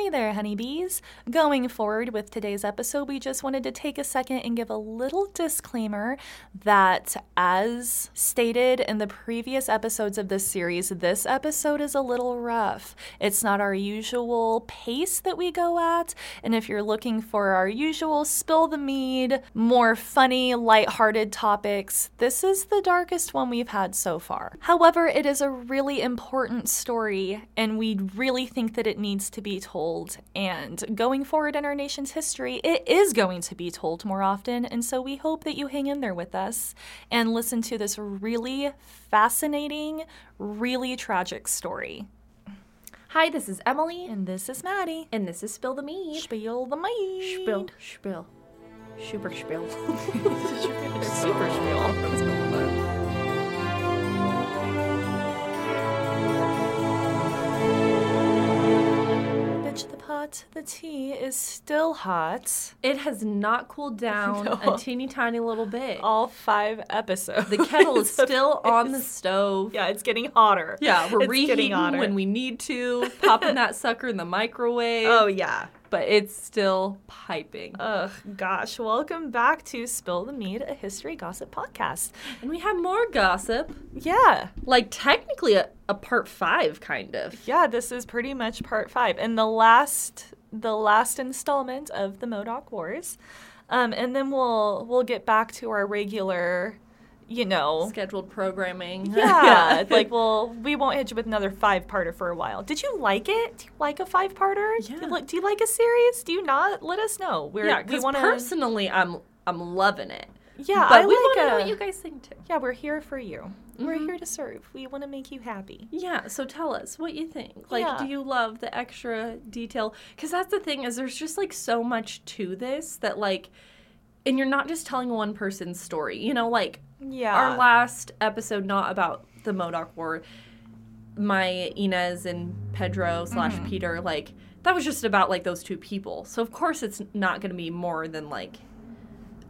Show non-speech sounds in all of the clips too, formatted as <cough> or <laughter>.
Hey there, honeybees. Going forward with today's episode, we just wanted to take a second and give a little disclaimer that, as stated in the previous episodes of this series, this episode is a little rough. It's not our usual pace that we go at, and if you're looking for our usual spill the mead, more funny, lighthearted topics, this is the darkest one we've had so far. However, it is a really important story, and we really think that it needs to be told told. And going forward in our nation's history, it is going to be told more often. And so we hope that you hang in there with us and listen to this really fascinating, really tragic story. Hi, this is Emily. And this is Madi. And this is Spill the Mead. Spill the Mead. Spill. Spill. Super spill. <laughs> Super spill. The pot. The tea is still hot. It has not cooled <laughs> down no. a teeny tiny little bit. All five episodes. The kettle is <laughs> still on the stove. Yeah, it's getting hotter. Yeah, we're it's reheating when we need to. Popping that sucker in the microwave. Oh yeah but it's still piping. Ugh, gosh. Welcome back to Spill the Mead, a history gossip podcast. And we have more gossip. Yeah. Like, technically, a, a part five, kind of. Yeah, this is pretty much part five. And the last the last installment of the Modoc Wars. Um, and then we'll we'll get back to our regular you know scheduled programming. <laughs> Yeah, like well, we won't hit you with another five parter for a while. Did you like it? Do you like a five parter? Yeah. Do you, like, do you like a series? Do you not? Let us know. We're, yeah, because wanna... personally, I'm I'm loving it. Yeah, but I we like want to know what you guys think too. Yeah, we're here for you. Mm-hmm. We're here to serve. We want to make you happy. Yeah, so tell us what you think. Like, yeah. do you love the extra detail? Because that's the thing is, there's just like so much to this that like, and you're not just telling one person's story. You know, like yeah. Our last episode, not about the Modoc War, my Inez and Pedro slash mm-hmm. Peter, like that was just about like those two people. So of course it's not going to be more than like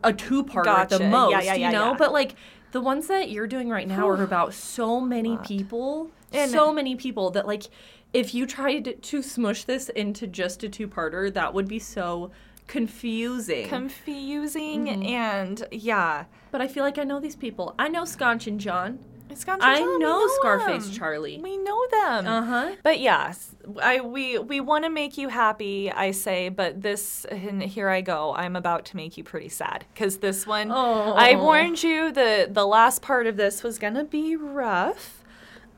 a two part gotcha. at the most, yeah, yeah, yeah, you know. But like the ones that you're doing right now are about so many people, and so many people that like if you tried to smush this into just a two parter, that would be so confusing. Confusing mm-hmm. and yeah. But I feel like I know these people. I know Schonchin John. Sconch and I John, know, know Scarface them. Charlie. We know them. Uh huh. But yes, I we we want to make you happy. I say, but this and here I go. I'm about to make you pretty sad because this one. Oh. I warned you the the last part of this was gonna be rough.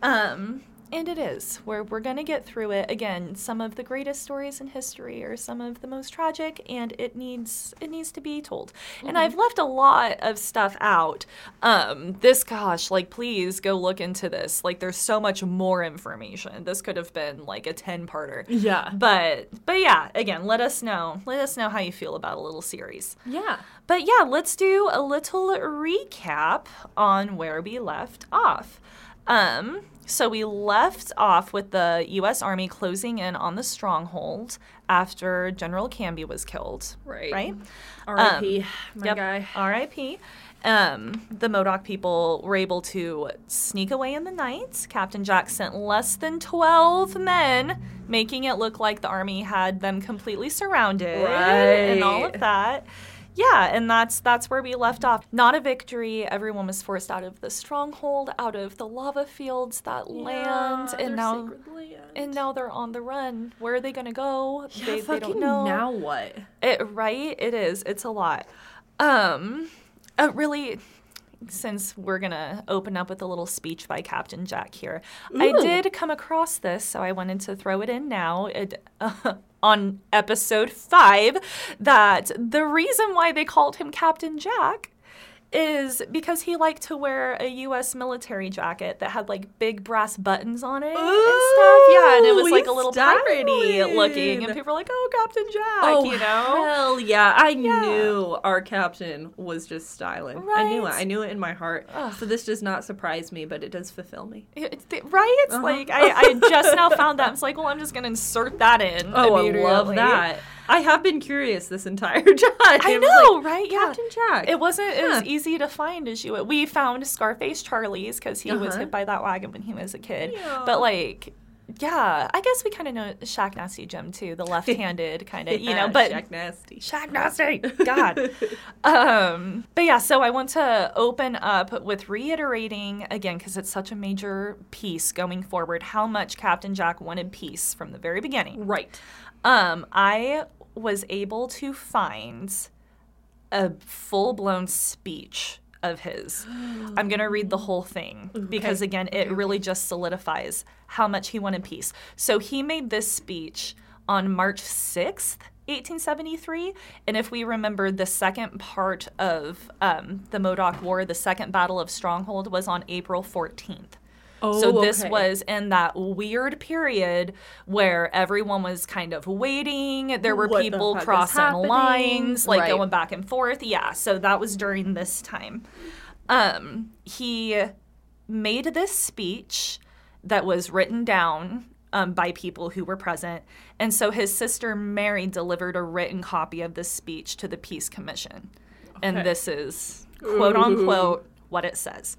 Um, and it is. Where we're going to get through it. Again, some of the greatest stories in history are some of the most tragic and it needs it needs to be told. Mm-hmm. And I've left a lot of stuff out. Um this gosh, like please go look into this. Like there's so much more information. This could have been like a 10-parter. Yeah. But but yeah, again, let us know. Let us know how you feel about a little series. Yeah. But yeah, let's do a little recap on where we left off. Um so we left off with the U.S. Army closing in on the stronghold after General Canby was killed. Right. Right. R.I.P. Um, my yep, guy. R.I.P. Um, the Modoc people were able to sneak away in the night. Captain Jack sent less than 12 men, making it look like the army had them completely surrounded right. and all of that. Yeah, and that's that's where we left off. Not a victory. Everyone was forced out of the stronghold, out of the lava fields, that yeah, land, and now land. and now they're on the run. Where are they gonna go? Yeah, they, they don't know. Now what? It right? It is. It's a lot. Um, uh, really since we're gonna open up with a little speech by Captain Jack here, Ooh. I did come across this, so I wanted to throw it in now. It, uh, <laughs> on episode five that the reason why they called him Captain Jack is because he liked to wear a U.S. military jacket that had like big brass buttons on it Ooh, and stuff. Yeah, and it was like a little piratey looking, and people were like, "Oh, Captain Jack," oh, you know? Hell yeah! I yeah. knew our captain was just styling. Right? I knew it. I knew it in my heart. Ugh. So this does not surprise me, but it does fulfill me. It, right? It's uh-huh. like I, I just now <laughs> found that. It's like, well, I'm just gonna insert that in. Oh, I love that. I have been curious this entire <laughs> time. I know, like, right? Yeah. Captain Jack. It wasn't as easy to find as you. We found Scarface Charlie's because he uh-huh. was hit by that wagon when he was a kid. Yeah. But like yeah, I guess we kind of know Shacknasty Jim too, the left-handed <laughs> kind of, you know, but Jack Nasty. Shacknasty, <laughs> God. um, but yeah, so I want to open up with reiterating again because it's such a major piece going forward. How much Captain Jack wanted peace from the very beginning. Right. Um, I was able to find a full-blown speech of his. <gasps> I'm going to read the whole thing because, Okay. again, it really just solidifies how much he wanted peace. So he made this speech on March 6th. 1873, and if we remember, the second part of um, the Modoc War, the second Battle of Stronghold, was on April 14th. So Oh, this okay. was in that weird period where everyone was kind of waiting. There were What people is crossing lines, like Right. going back and forth. Yeah, so that was during this time. Um, he made this speech that was written down um, by people who were present, and so his sister Mary delivered a written copy of this speech to the Peace Commission, and this is quote unquote what it says.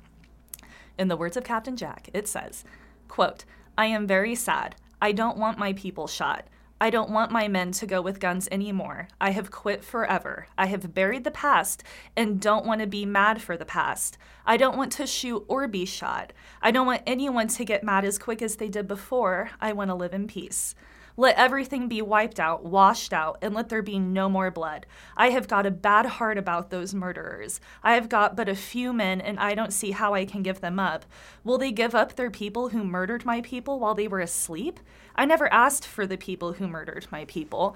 In the words of Captain Jack, it says, quote, I am very sad. I don't want my people shot. I don't want my men to go with guns anymore. I have quit forever. I have buried the past and don't want to be mad for the past. I don't want to shoot or be shot. I don't want anyone to get mad as quick as they did before. I want to live in peace. Let everything be wiped out, washed out, and let there be no more blood. I have got a bad heart about those murderers. I have got but a few men, and I don't see how I can give them up. Will they give up their people who murdered my people while they were asleep? I never asked for the people who murdered my people.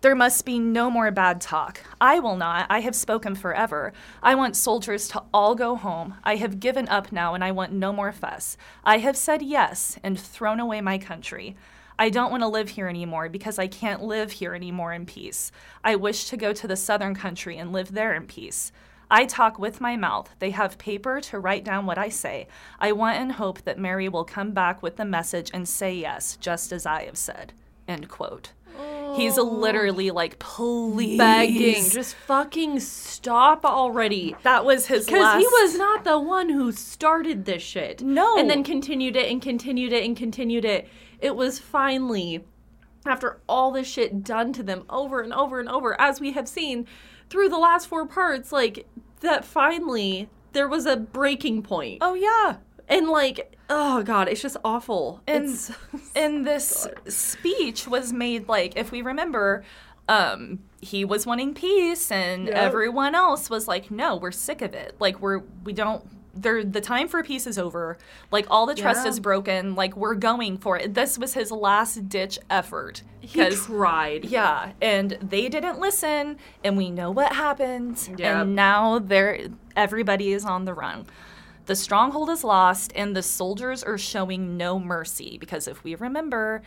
There must be no more bad talk. I will not. I have spoken forever. I want soldiers to all go home. I have given up now, and I want no more fuss. I have said yes and thrown away my country. I don't want to live here anymore because I can't live here anymore in peace. I wish to go to the southern country and live there in peace. I talk with my mouth. They have paper to write down what I say. I want and hope that Mary will come back with the message and say yes, just as I have said. End quote. He's literally like, please. Begging, just fucking stop already. that was his Because last. he was not the one who started this shit. No. And then continued it and continued it and continued it. It was finally, after all this shit done to them over and over and over, as we have seen through the last four parts, like, that finally there was a breaking point. Oh yeah. And, like, oh god, it's just awful. And it's, <laughs> and this speech was made like if we remember um he was wanting peace and Yep. everyone else was like no we're sick of it like we're we don't there the time for peace is over like all the trust Yeah. is broken like we're going for it this was his last ditch effort he tried. yeah, and they didn't listen, and we know what happened. Yep. And now they're everybody is on the run. The stronghold is lost, and the soldiers are showing no mercy because if we remember,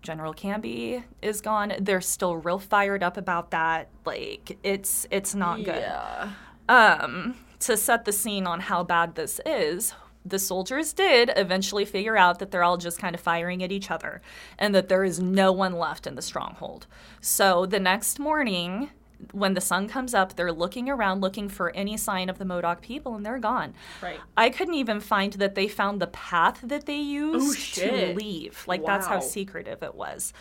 General Canby is gone. They're still real fired up about that. Like it's it's not good. Yeah. Um, to set the scene on how bad this is, the soldiers did eventually figure out that they're all just kind of firing at each other and that there is no one left in the stronghold. So the next morning, when the sun comes up, they're looking around looking for any sign of the Modoc people and they're gone. Right. I couldn't even find that they found the path that they used to shit. leave. Like that's how secretive it was.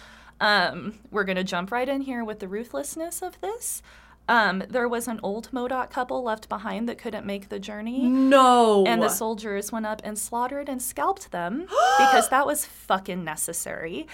Um, we're gonna jump right in here with the ruthlessness of this. Um, there was an old Modoc couple left behind that couldn't make the journey. No. And the soldiers went up and slaughtered and scalped them <gasps> because that was fucking necessary.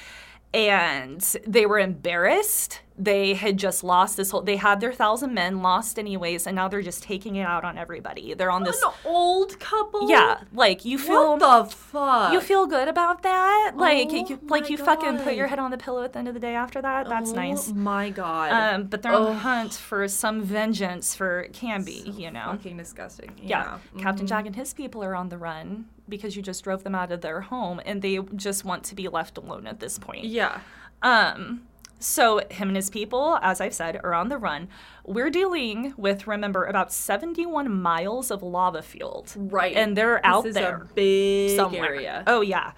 And they were embarrassed. They had just lost this whole, they had their thousand men lost anyways, and now they're just taking it out on everybody. They're on this, An old couple? yeah, like you feel, What the fuck? you feel good about that? Like, Oh you, like you fucking put your head on the pillow at the end of the day after that. That's oh nice. my god. Um, but they're on the hunt for some vengeance for Canby, you know. Fucking disgusting. Yeah. Yeah. Captain Mhm. Jack and his people are on the run because you just drove them out of their home and they just want to be left alone at this point. Yeah. Um so him and his people, as I've said, are on the run. We're dealing with remember about 71 miles of lava field. Right. And they're out this is there a big somewhere. area. Oh yeah.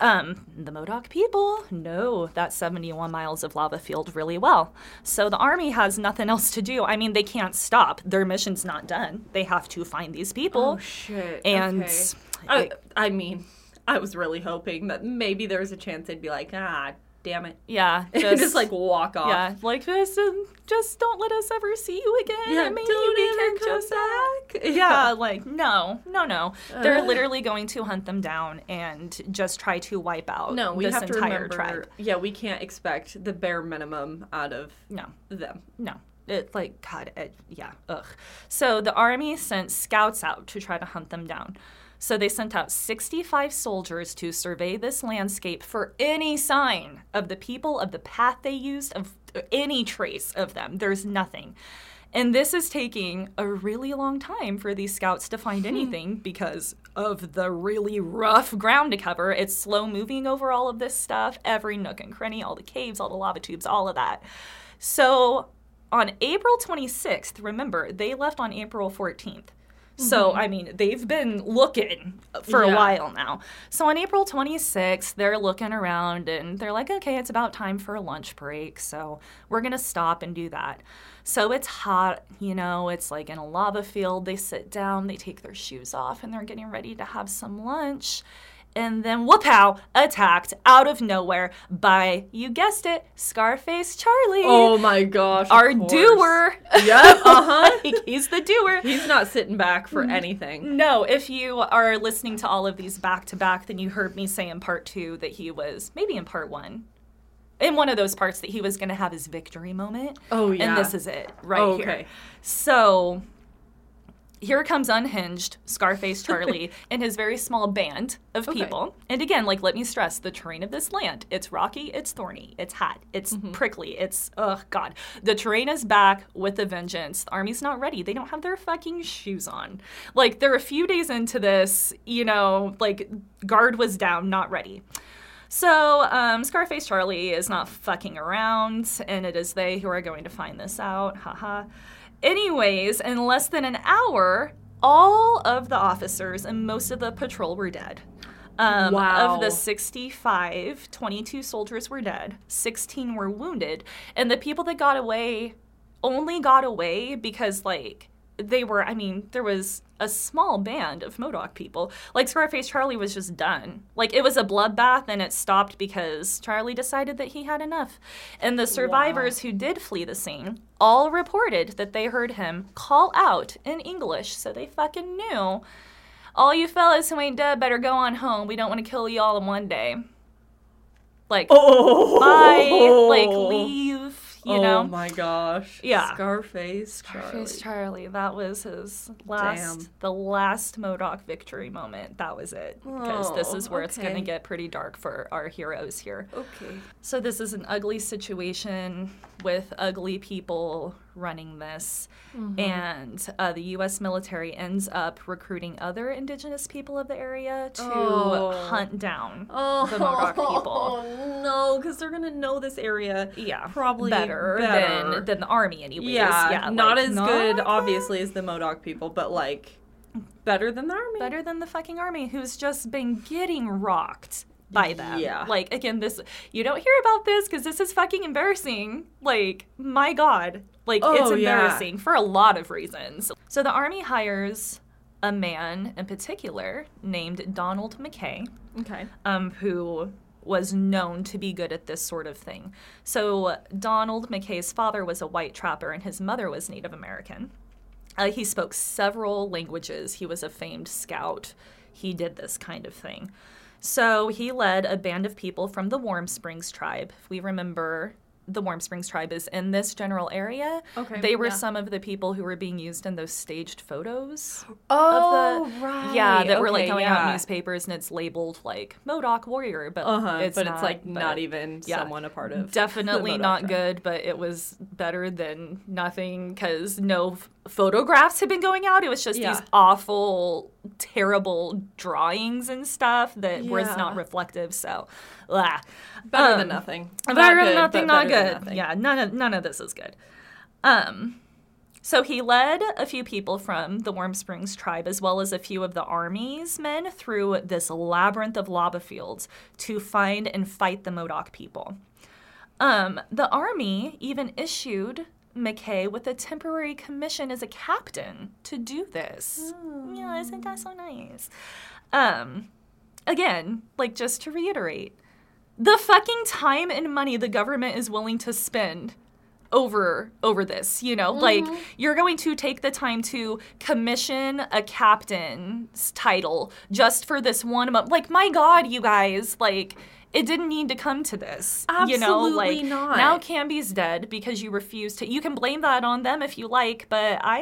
Um, the Modoc people know that 71 miles of lava field really well. So the army has nothing else to do. I mean, they can't stop. Their mission's not done. They have to find these people. Oh shit. And okay. it- I, I mean, I was really hoping that maybe there was a chance they'd be like, ah, damn it. Yeah, <laughs> Just, just like walk off. yeah, like this, and just don't let us ever see you again. Yeah, maybe we can just back. <laughs> yeah, like no, no, no. They're uh. literally going to hunt them down and just try to wipe out No, we this have to entire remember. tribe. Yeah, we can't expect the bare minimum out of No, them. no. It like God, it, yeah, ugh. So the army sent scouts out to try to hunt them down. So they sent out 65 soldiers to survey this landscape for any sign of the people, of the path they used, of any trace of them. There's nothing. And this is taking a really long time for these scouts to find hmm. anything because of the really rough ground to cover. It's slow moving over all of this stuff, every nook and cranny, all the caves, all the lava tubes, all of that. So on April 26th, remember, they left on April 14th. So, mm-hmm. I mean, they've been looking for a while now. So, on April 26th, they're looking around and they're like, okay, it's about time for a lunch break. So, we're going to stop and do that. So, it's hot, you know, it's like in a lava field. They sit down, they take their shoes off, and they're getting ready to have some lunch. And then whoop-how, attacked out of nowhere by, you guessed it, Scarface Charlie. Oh my gosh. our doer. Yep, <laughs> uh-huh. Like, he's the doer. He's not sitting back for anything. No, if you are listening to all of these back to back, then you heard me say in part two that he was, maybe in part one, in one of those parts that he was going to have his victory moment. Oh, yeah. And this is it right Oh, here. okay. So here comes Unhinged, Scarface Charlie, <laughs> and his very small band of Okay. people. And again, like, let me stress the terrain of this land. It's rocky, it's thorny, it's hot, it's Mm-hmm. prickly, it's, ugh, God. The terrain is back with a vengeance. The army's not ready. They don't have their fucking shoes on. Like, they're a few days into this, you know, like, guard was down, not ready. So, um, Scarface Charlie is not fucking around, and it is they who are going to find this out. Haha. Anyways, in less than an hour, all of the officers and most of the patrol were dead. Um, Wow. Of the 65, 22 soldiers were dead, 16 were wounded, and the people that got away only got away because, like, they were, I mean, there was a small band of Modoc people. Like, Scarface Charlie was just done. Like, it was a bloodbath and it stopped because Charlie decided that he had enough. And the survivors who did flee the scene all reported that they heard him call out in English, so they fucking knew. All you fellas who ain't dead better go on home. We don't want to kill you all in one day. Like, Oh. bye. Like, leave. You oh know? my gosh. Yeah. Scarface. Scarface Charlie. Charlie. That was his last, Damn. the last Modoc victory moment. That was it. Because this Oh, is where it's going to get pretty dark for our heroes here. Okay. So this is an ugly situation with ugly people running this, Mm-hmm. and uh, the U.S. military ends up recruiting other indigenous people of the area to Oh. hunt down Oh, the Modoc people. Oh, <laughs> no, because they're gonna know this area. Yeah, Probably better, better. than than the army, anyways. Yeah, yeah not like, as not good, like obviously, as the Modoc people, but like better than the army. better than the fucking army who's just been getting rocked by them. Yeah. Like again, this you don't hear about this because this is fucking embarrassing. Like my god, like it's Oh, yeah. embarrassing for a lot of reasons. So the army hires a man in particular named Donald McKay, Okay. um, who was known to be good at this sort of thing. So Donald McKay's father was a white trapper and his mother was Native American. Uh, he spoke several languages. He was a famed scout. He did this kind of thing. So he led a band of people from the Warm Springs tribe. If we remember, the Warm Springs tribe is in this general area. Okay, They were yeah. some of the people who were being used in those staged photos. Oh, of the, right. Yeah, that were like Okay, going out in newspapers and it's labeled like Modoc Warrior, but Uh-huh, it's but not, it's like but- not even yeah. someone a part of. Definitely <laughs> not tribe. good, but it was better than nothing because no photographs had been going out. It was just Yeah. these awful, terrible drawings and stuff that was not reflective. So, blah. Better Um, than nothing. Better Not than good, nothing, not good. nothing. Yeah, none of none of this is good. Um, so he led a few people from the Warm Springs tribe, as well as a few of the army's men, through this labyrinth of lava fields to find and fight the Modoc people. Um, the army even issued McKay with a temporary commission as a captain to do this. Yeah, isn't that so nice? Um, again, like just to reiterate, the fucking time and money the government is willing to spend over over this you know like you're going to take the time to commission a captain's title just for this one month like my god you guys like it didn't need to come to this you know like Absolutely not. now Canby's dead because you refuse to you can blame that on them if you like but i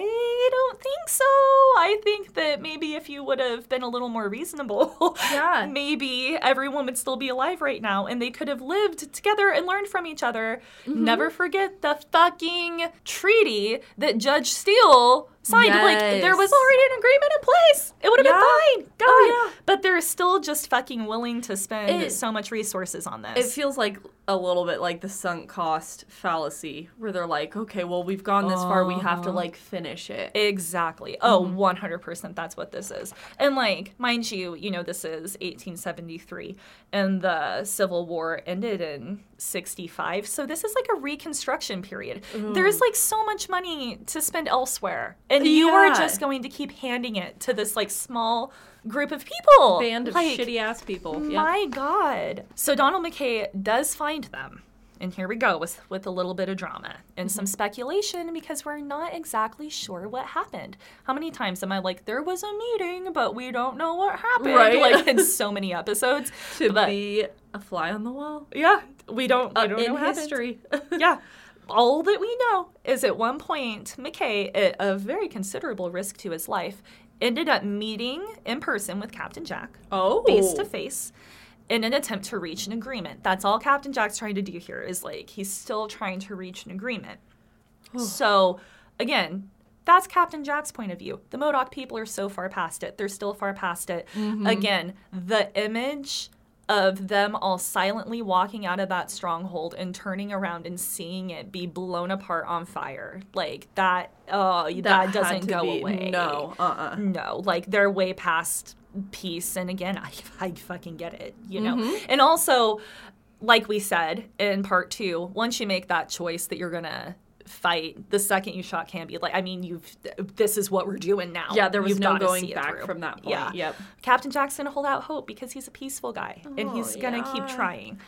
don't think so i think that maybe if you would have been a little more reasonable Yeah. <laughs> maybe everyone would still be alive right now and they could have lived together and learned from each other. Mm-hmm. Never forget the fucking treaty that Judge Steele signed. Like, there was already an agreement in place. It would have Yeah. been fine. God. Oh, yeah. But they're still just fucking willing to spend It- so much resources on this. It feels like a little bit like the sunk cost fallacy, where they're like, okay, well, we've gone this far, we have to like finish it. Exactly. Oh, Mm-hmm. 100% that's what this is. And like, mind you, you know, this is 1873 and the Civil War ended in 65. So this is like a reconstruction period. There's like so much money to spend elsewhere. And you are just going to keep handing it to this like small group of people. Band of Like, shitty ass people. Yeah. My God. So Donald McKay does find them. And here we go with, with a little bit of drama and Mm-hmm. some speculation because we're not exactly sure what happened. How many times am I like, there was a meeting, but we don't know what happened? Right. <laughs> Like in <laughs> so many episodes. to But, be a fly on the wall yeah, we don't, we uh, don't in history. <laughs> yeah. All that we know is at one point, McKay, at a very considerable risk to his life, ended up meeting in person with Captain Jack oh, face to face in an attempt to reach an agreement. That's all Captain Jack's trying to do here is like he's still trying to reach an agreement. so again, that's Captain Jack's point of view. The Modoc people are so far past it. They're still far past it. Mm-hmm. Again, the image of them all silently walking out of that stronghold and turning around and seeing it be blown apart on fire. Like that oh that, had doesn't go be- away. No, uh, uh No, like they're way past peace. And again, <laughs> I, I fucking get it, you know? Mm-hmm. And also, like we said in part two, once you make that choice that you're gonna fight the second you shot Canby, like, I mean, you've, this is what we're doing now. Yeah, there was You've no going back through. from that point. Yeah. Yep. Captain Jack's gonna hold out hope because he's a peaceful guy and Oh, he's gonna keep trying.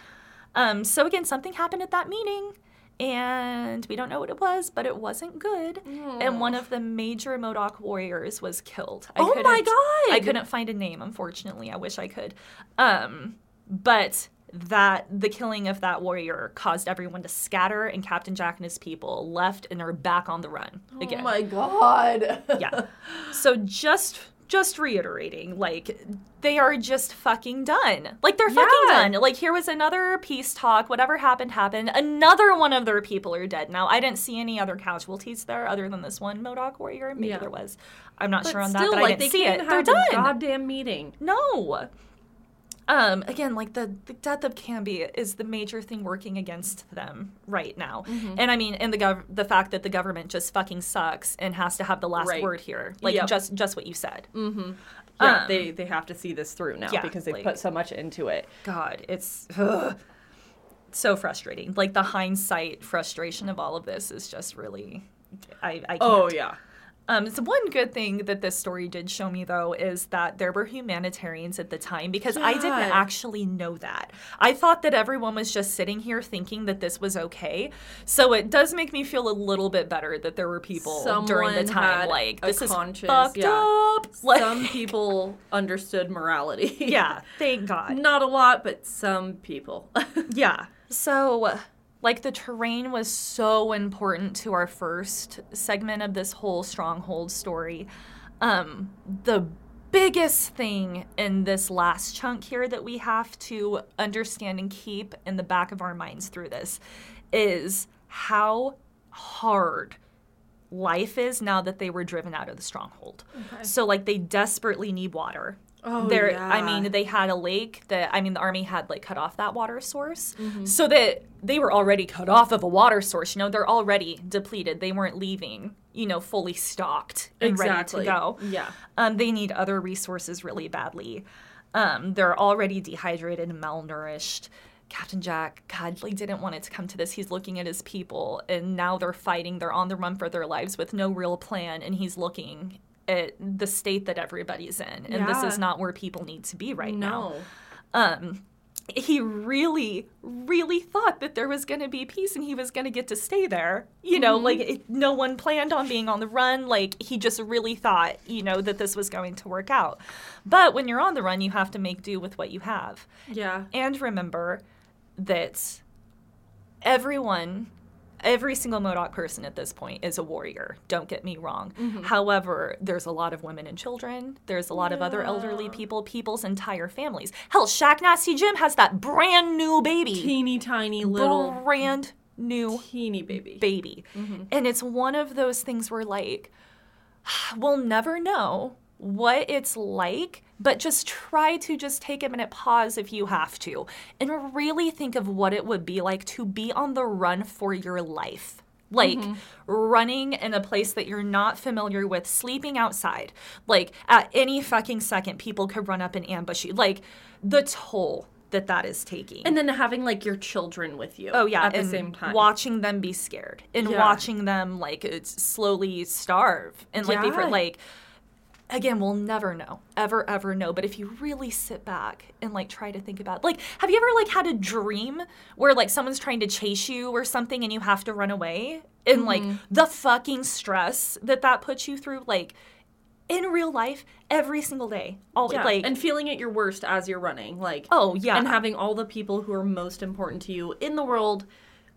Um, so again, something happened at that meeting, and we don't know what it was, but it wasn't good. And one of the major Modoc warriors was killed. I Oh my couldn't- God. I couldn't find a name, unfortunately. I wish I could. Um, but that the killing of that warrior caused everyone to scatter, and Captain Jack and his people left and are back on the run oh again Oh my god. yeah. So just just reiterating, like they are just fucking done. Like they're fucking Yeah. done. Like here was another peace talk. Whatever happened happened. Another one of their people are dead now. I didn't see any other casualties there other than this one Modoc warrior. Maybe Yeah. there was. I'm not But sure on still, that, but like, I didn't they see it. They're done. goddamn meeting. No. Um, again, like the, the death of Canby is the major thing working against them right now. Mm-hmm. And I mean, and the gov- the fact that the government just fucking sucks and has to have the last Right. word here. Like Yep. just just what you said. Mm-hmm. Yeah, Um, they they have to see this through now yeah, because they like- put so much into it. God, it's ugh, so frustrating. Like the hindsight frustration of all of this is just really I, I can't. Oh yeah. Um, so one good thing that this story did show me, though, is that there were humanitarians at the time because I didn't actually know that. I thought that everyone was just sitting here thinking that this was okay. So it does make me feel a little bit better that there were people during the time like this is fucked yeah. up. Like, Some people understood morality. <laughs> yeah, thank God. Not a lot, but some people. <laughs> Yeah. So, like, the terrain was so important to our first segment of this whole stronghold story. Um, the biggest thing in this last chunk here that we have to understand and keep in the back of our minds through this is how hard life is now that they were driven out of the stronghold. So, like, they desperately need water. Oh, there i mean they had a lake that i mean the army had like cut off that water source. Mm-hmm. so that they were already cut off of a water source you know they're already depleted. They weren't leaving you know fully stocked and Exactly. ready to go. Yeah. um, they need other resources really badly. Um, they're already dehydrated and malnourished. Captain jack god like didn't want it to come to this. He's looking at his people and now they're fighting. They're on the run for their lives with no real plan and he's looking at the state that everybody's in. And this is not where people need to be right now. no. Um, he really, really thought that there was going to be peace and he was going to get to stay there. You know, like it, no one planned on being on the run. Like he just really thought, you know, that this was going to work out. But when you're on the run, you have to make do with what you have. Yeah. And remember that everyone, every single Modoc person at this point is a warrior. Don't get me wrong. Mm-hmm. However, there's a lot of women and children. There's a lot of other elderly people, people's entire families. Hell, Shacknasty Jim has that brand new baby. Teeny tiny little brand new teeny baby. baby. Mm-hmm. And it's one of those things where, like, <sighs> we'll never know what it's like, but just try to just take a minute, pause if you have to, and really think of what it would be like to be on the run for your life. Like mm-hmm. running in a place that you're not familiar with, sleeping outside. Like at any fucking second, people could run up and ambush you. Like the toll that that is taking. and then having like your children with you. Oh yeah, At the same time. watching them be scared and Yeah. watching them like slowly starve and like be for like again we'll never know ever ever know but if you really sit back and like try to think about like have you ever like had a dream where like someone's trying to chase you or something and you have to run away and like Mm-hmm. the fucking stress that that puts you through like in real life every single day all Yeah, like and feeling at your worst as you're running, like oh yeah and having all the people who are most important to you in the world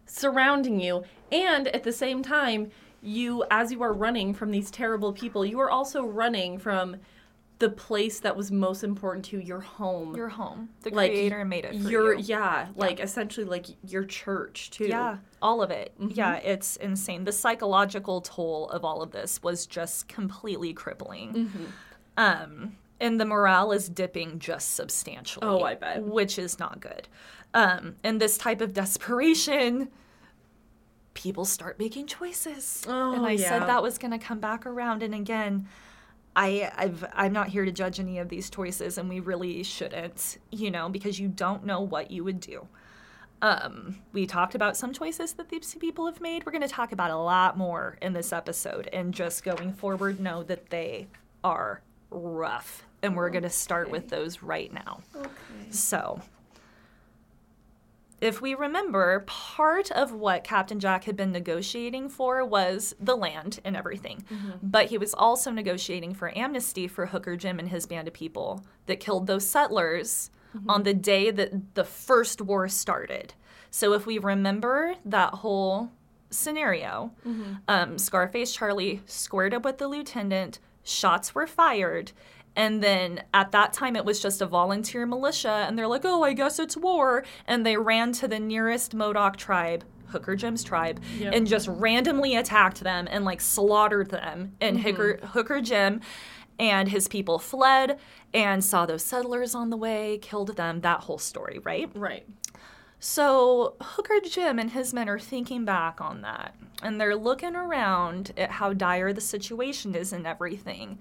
surrounding you, and at the same time, you as you are running from these terrible people, you are also running from the place that was most important to you, your home. your home the like creator made it for your you. yeah, like essentially like your church too. Yeah, all of it. Yeah, it's insane. The psychological toll of all of this was just completely crippling. Um, and the morale is dipping just substantially. Oh, I bet. Which is not good. Um, and this type of desperation, people start making choices. Oh, and I yeah. said that was going to come back around. And again, I, I've, I'm not here to judge any of these choices, and we really shouldn't, you know, because you don't know what you would do. Um, we talked about some choices that these people have made. We're going to talk about a lot more in this episode, and just going forward, know that they are rough, and we're going to start with those right now. Okay. So, if we remember, part of what Captain Jack had been negotiating for was the land and everything. Mm-hmm. But he was also negotiating for amnesty for Hooker Jim and his band of people that killed those settlers mm-hmm. on the day that the first war started. So, if we remember that whole scenario, mm-hmm. um, Scarface Charlie squared up with the lieutenant, shots were fired. And then at that time, it was just a volunteer militia, and they're like, oh, I guess it's war. And they ran to the nearest Modoc tribe, Hooker Jim's tribe, Yep. and just randomly attacked them and like slaughtered them. And mm-hmm. Hooker, Hooker Jim and his people fled and saw those settlers on the way, killed them, that whole story, right? Right. So Hooker Jim and his men are thinking back on that, and they're looking around at how dire the situation is and everything.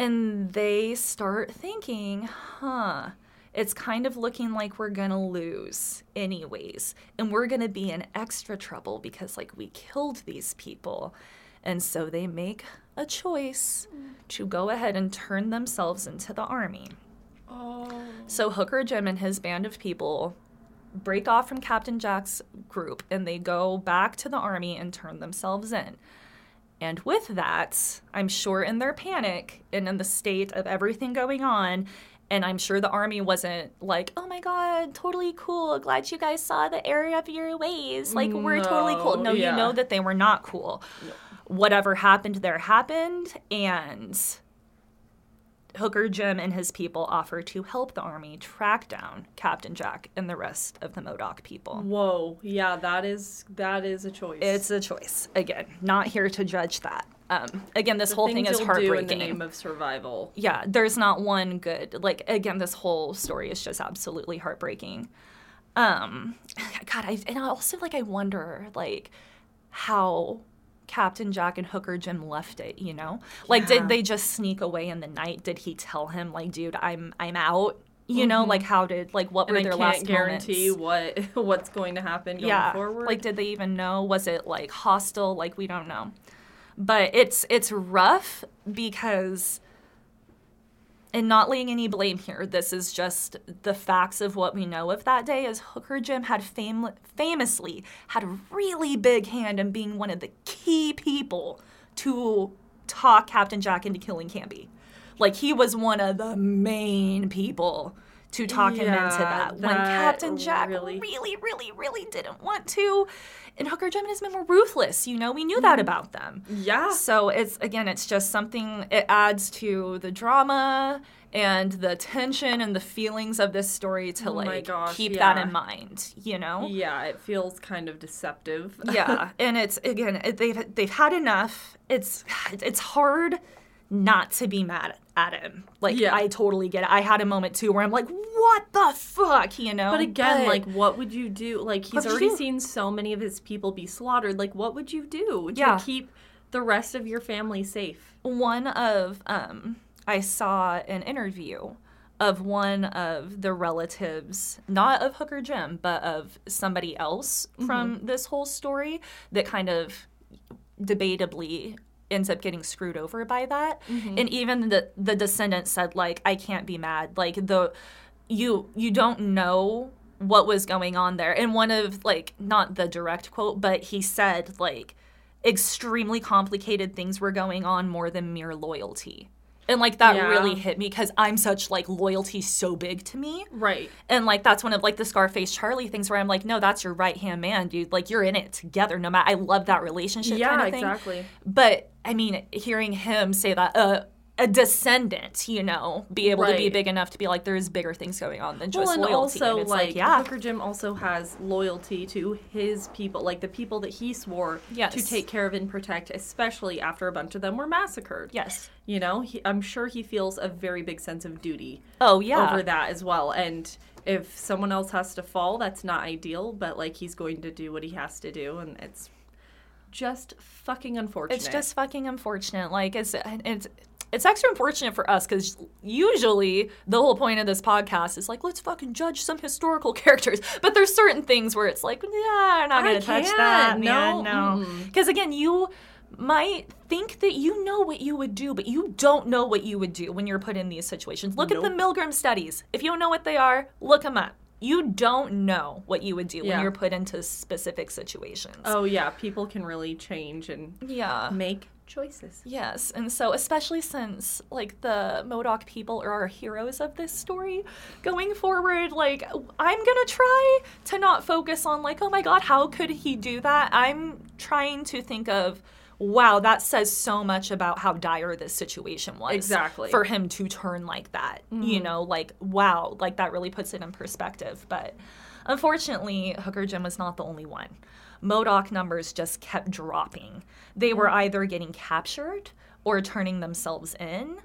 And they start thinking, huh, it's kind of looking like we're gonna lose, anyways. And we're gonna be in extra trouble because, like, we killed these people. And so they make a choice to go ahead and turn themselves into the army. Oh. So Hooker Jim and his band of people break off from Captain Jack's group and they go back to the army and turn themselves in. And with that, I'm sure in their panic and in the state of everything going on, and I'm sure the army wasn't like, oh my God, totally cool. Glad you guys saw the error of your ways. Like, we're totally cool. No, No, yeah. you know that they were not cool. Whatever happened there happened, and Hooker Jim and his people offer to help the army track down Captain Jack and the rest of the Modoc people. Whoa. Yeah, that is that is a choice. It's a choice. Again, not here to judge that. Um, again, this The whole thing is heartbreaking. in the name of survival. yeah, there's not one good. Like again, this whole story is just absolutely heartbreaking. Um, <sighs> God, I and I also like I wonder like how Captain Jack and Hooker Jim left it. You know, like Yeah. did they just sneak away in the night? Did he tell him like, dude, I'm I'm out? You know, like how did like what Mm-hmm. And were I their can't last guarantee moments? what <laughs> what's going to happen going yeah forward. like did they even know was it like hostile like we don't know but it's it's rough because and not laying any blame here this is just the facts of what we know of that day is hooker jim had fam- famously had a really big hand in being one of the key people to talk captain jack into killing Canby. like he was one of the main people to talk him into Yeah, that, when captain jack really- really really really didn't want to and hooker jim and his men were ruthless you know we knew that mm-hmm. about them Yeah. so it's again, it's just something. It adds to the drama and the tension and the feelings of this story to Oh like gosh, keep that in mind. You know. Yeah, it feels kind of deceptive. yeah, <laughs> and it's again, it, they've they've had enough. It's it's hard not to be mad at him. Like Yeah. I totally get it. I had a moment too where I'm like, what the fuck, you know? But again, But- like, what would you do? Like, he's already seen so many of his people be slaughtered. Like, what would you do to Yeah. keep the rest of your family safe? one of um I saw an interview of one of the relatives, not of Hooker Jim, but of somebody else from this whole story that kind of debatably ends up getting screwed over by that. Mm-hmm. And even the the descendant said like I can't be mad. Like the you you don't know what was going on there. And one of like not the direct quote, but he said like extremely complicated things were going on more than mere loyalty. And like that Yeah. really hit me because I'm such like loyalty so big to me. Right. And like that's one of like the Scarface Charlie things where I'm like, no, that's your right hand man, dude. Like you're in it together. No matter, I love that relationship. Yeah, kind of thing. exactly. But I mean, hearing him say that, uh, a descendant, you know, be able to be big enough to be like, there's bigger things going on than just Well, and loyalty. also, and it's like, like, yeah, Hooker Jim also has loyalty to his people, like the people that he swore Yes. to take care of and protect, especially after a bunch of them were massacred. yes. You know, he, I'm sure he feels a very big sense of duty Oh yeah. over that as well. And if someone else has to fall, that's not ideal, but like he's going to do what he has to do, and it's just fucking unfortunate. It's just fucking unfortunate. Like it's it's it's extra unfortunate for us because usually the whole point of this podcast is like let's fucking judge some historical <laughs> characters, but there's certain things where it's like yeah, I'm not gonna touch can't. that. No, man, no, because again, you might think that you know what you would do, but you don't know what you would do when you're put in these situations. Look at the Milgram studies. If you don't know what they are, look them up. You don't know what you would do when you're put into specific situations. oh yeah, people can really change and yeah. make choices. Yes, and so especially since like the Modoc people are our heroes of this story, going forward, like I'm gonna try to not focus on like, oh my god, how could he do that? I'm trying to think of wow, that says so much about how dire this situation was. Exactly. For him to turn like that. You know, like wow, like that really puts it in perspective. But unfortunately, Hooker Jim was not the only one. Modoc numbers just kept dropping. They were either getting captured or turning themselves in.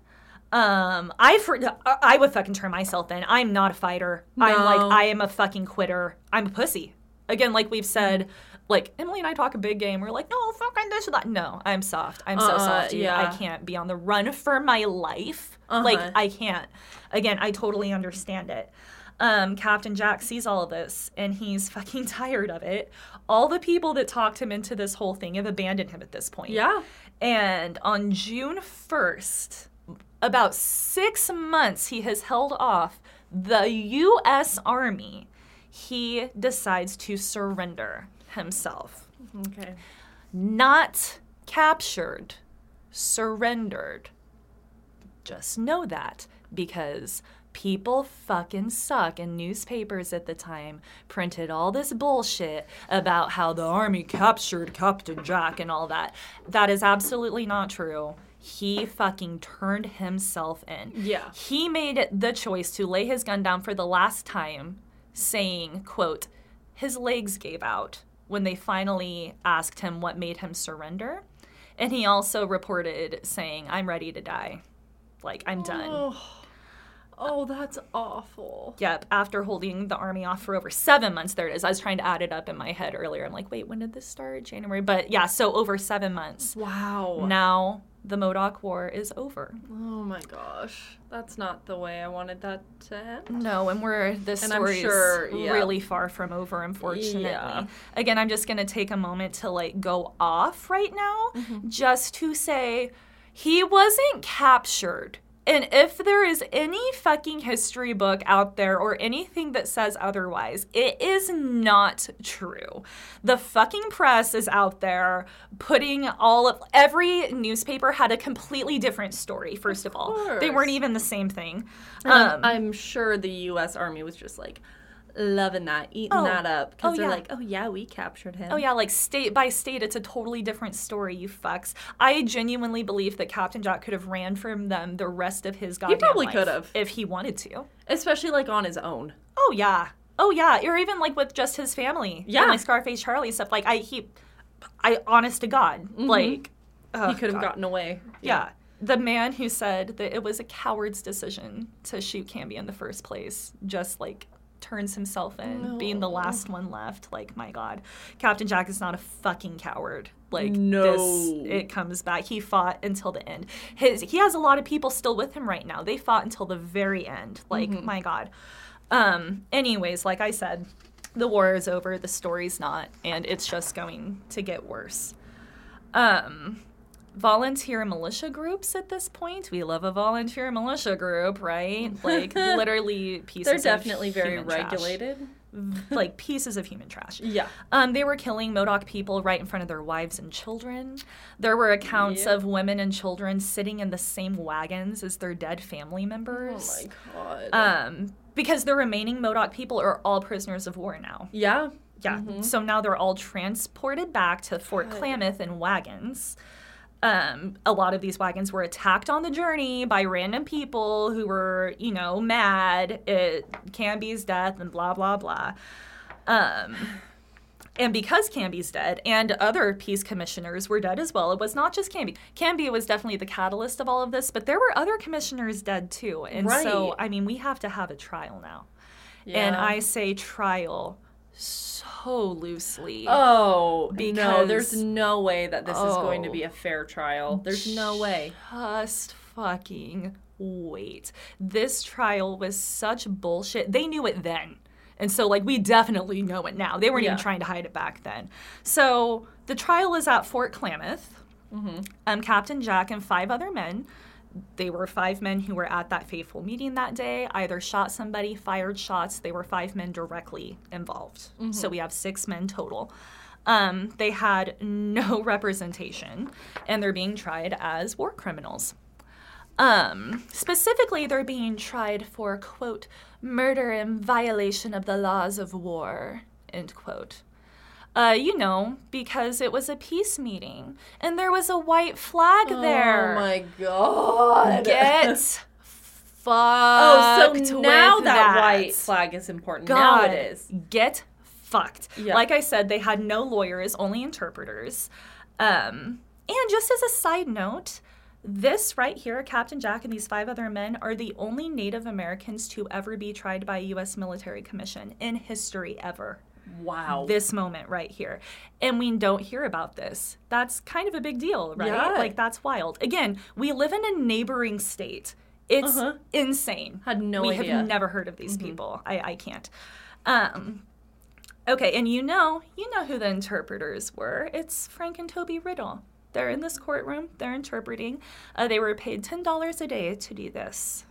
Um, I for, I- would fucking turn myself in. I'm not a fighter. I'm No. like I am a fucking quitter. I'm a pussy. Again, like we've said, like Emily and I talk a big game. We're like, no, fucking this or that. No, I'm soft. I'm so Uh-uh, soft, dude. yeah. I can't be on the run for my life. Uh-huh. Like I can't. Again, I totally understand it. Um, Captain Jack sees all of this and he's fucking <laughs> tired of it. All the people that talked him into this whole thing have abandoned him at this point. Yeah. And on June 1st, about six months he has held off the U.S. Army, he decides to surrender himself. Okay. Not captured, surrendered. Just know that because people fucking suck and newspapers at the time printed all this bullshit about how the army captured Captain Jack and all that. That is absolutely not true. He fucking turned himself in. Yeah. He made the choice to lay his gun down for the last time, saying, quote, his legs gave out when they finally asked him what made him surrender. And he also reported saying, I'm ready to die. Like, I'm done. Oh, oh, that's awful. Yep, after holding the army off for over seven months, there it is. I was trying to add it up in my head earlier. I'm like, wait, when did this start? January. But yeah, so over seven months. Wow. Now the Modoc War is over. Oh my gosh, that's not the way I wanted that to end. No, and we're this And story sure, is yeah. really far from over, unfortunately. Yeah. Again, I'm just gonna take a moment to like go off right now, Mm-hmm. just to say he wasn't captured. And if there is any fucking history book out there or anything that says otherwise, it is not true. The fucking press is out there putting all of every newspaper had a completely different story, first of, all. They weren't even the same thing. Um, I'm sure the U.S. Army was just like loving that, eating Oh. that up, because Oh, they're yeah. like, oh yeah, we captured him. Oh yeah, like state by state, it's a totally different story. You fucks. I genuinely believe that Captain Jack could have ran from them the rest of his goddamn He probably could have. if he wanted to. especially like on his own. Oh yeah, oh yeah, or even like with just his family. Yeah. and, like Scarface Charlie stuff. Like I he, I honest to God, mm-hmm. like oh, he could have gotten away. Yeah. The man who said that it was a coward's decision to shoot Canby in the first place just like turns himself in, being the last one left. Like, my God. Captain Jack is not a fucking coward. Like No. this it comes back. He fought until the end. His he has a lot of people still with him right now. They fought until the very end. Like, my God. Um, anyways, like I said, the war is over, the story's not, and it's just going to get worse. Um volunteer militia groups at this point. We love a volunteer militia group, right? <laughs> Like literally pieces of They're definitely very human trash. regulated. Like pieces of human trash. <laughs> Yeah. Um, they were killing Modoc people right in front of their wives and children. There were accounts Yep. of women and children sitting in the same wagons as their dead family members. Oh my god. Um, because the remaining Modoc people are all prisoners of war now. yeah. Yeah. So now they're all transported back to Fort God. Klamath in wagons. Um, a lot of these wagons were attacked on the journey by random people who were, you know, mad at Canby's death and blah blah blah. Um, and because Canby's dead and other peace commissioners were dead as well, it was not just Canby. Canby was definitely the catalyst of all of this, but there were other commissioners dead too. And so, I mean, we have to have a trial now. And I say trial so loosely. Oh, no, there's no way that this is going to Oh. be a fair trial. There's no way. Just fucking wait. This trial was such bullshit. They knew it then. And so, like, we definitely know it now. They weren't even trying to hide it back then. So, the trial is at Fort Klamath. Mm-hmm. Um, Captain Jack and five other men. They were five men who were at that fateful meeting that day, either shot somebody, fired shots. They were five men directly involved. Mm-hmm. So we have six men total. Um, they had no <laughs> representation, and they're being tried as war criminals. Um, specifically, they're being tried for, quote, murder and violation of the laws of war, end quote. Uh, you know, because it was a peace meeting and there was a white flag there. Oh my god. Get <laughs> fucked. Oh, so now with that, white flag is important. now God, it is. Get fucked. Yeah. Like I said, they had no lawyers, only interpreters. Um, and just as a side note, this right here, Captain Jack and these five other men, are the only Native Americans to ever be tried by a U.S. military commission in history ever. Wow. This moment right here. And we don't hear about this. That's kind of a big deal, right? Yeah. Like, that's wild. Again, we live in a neighboring state. It's Uh-huh. insane Had no we idea. have never heard of these people. I, I can't. Um, okay, and you know, you know who the interpreters were. It's Frank and Toby Riddle. They're in this courtroom. They're interpreting. Uh, they were paid ten dollars a day to do this.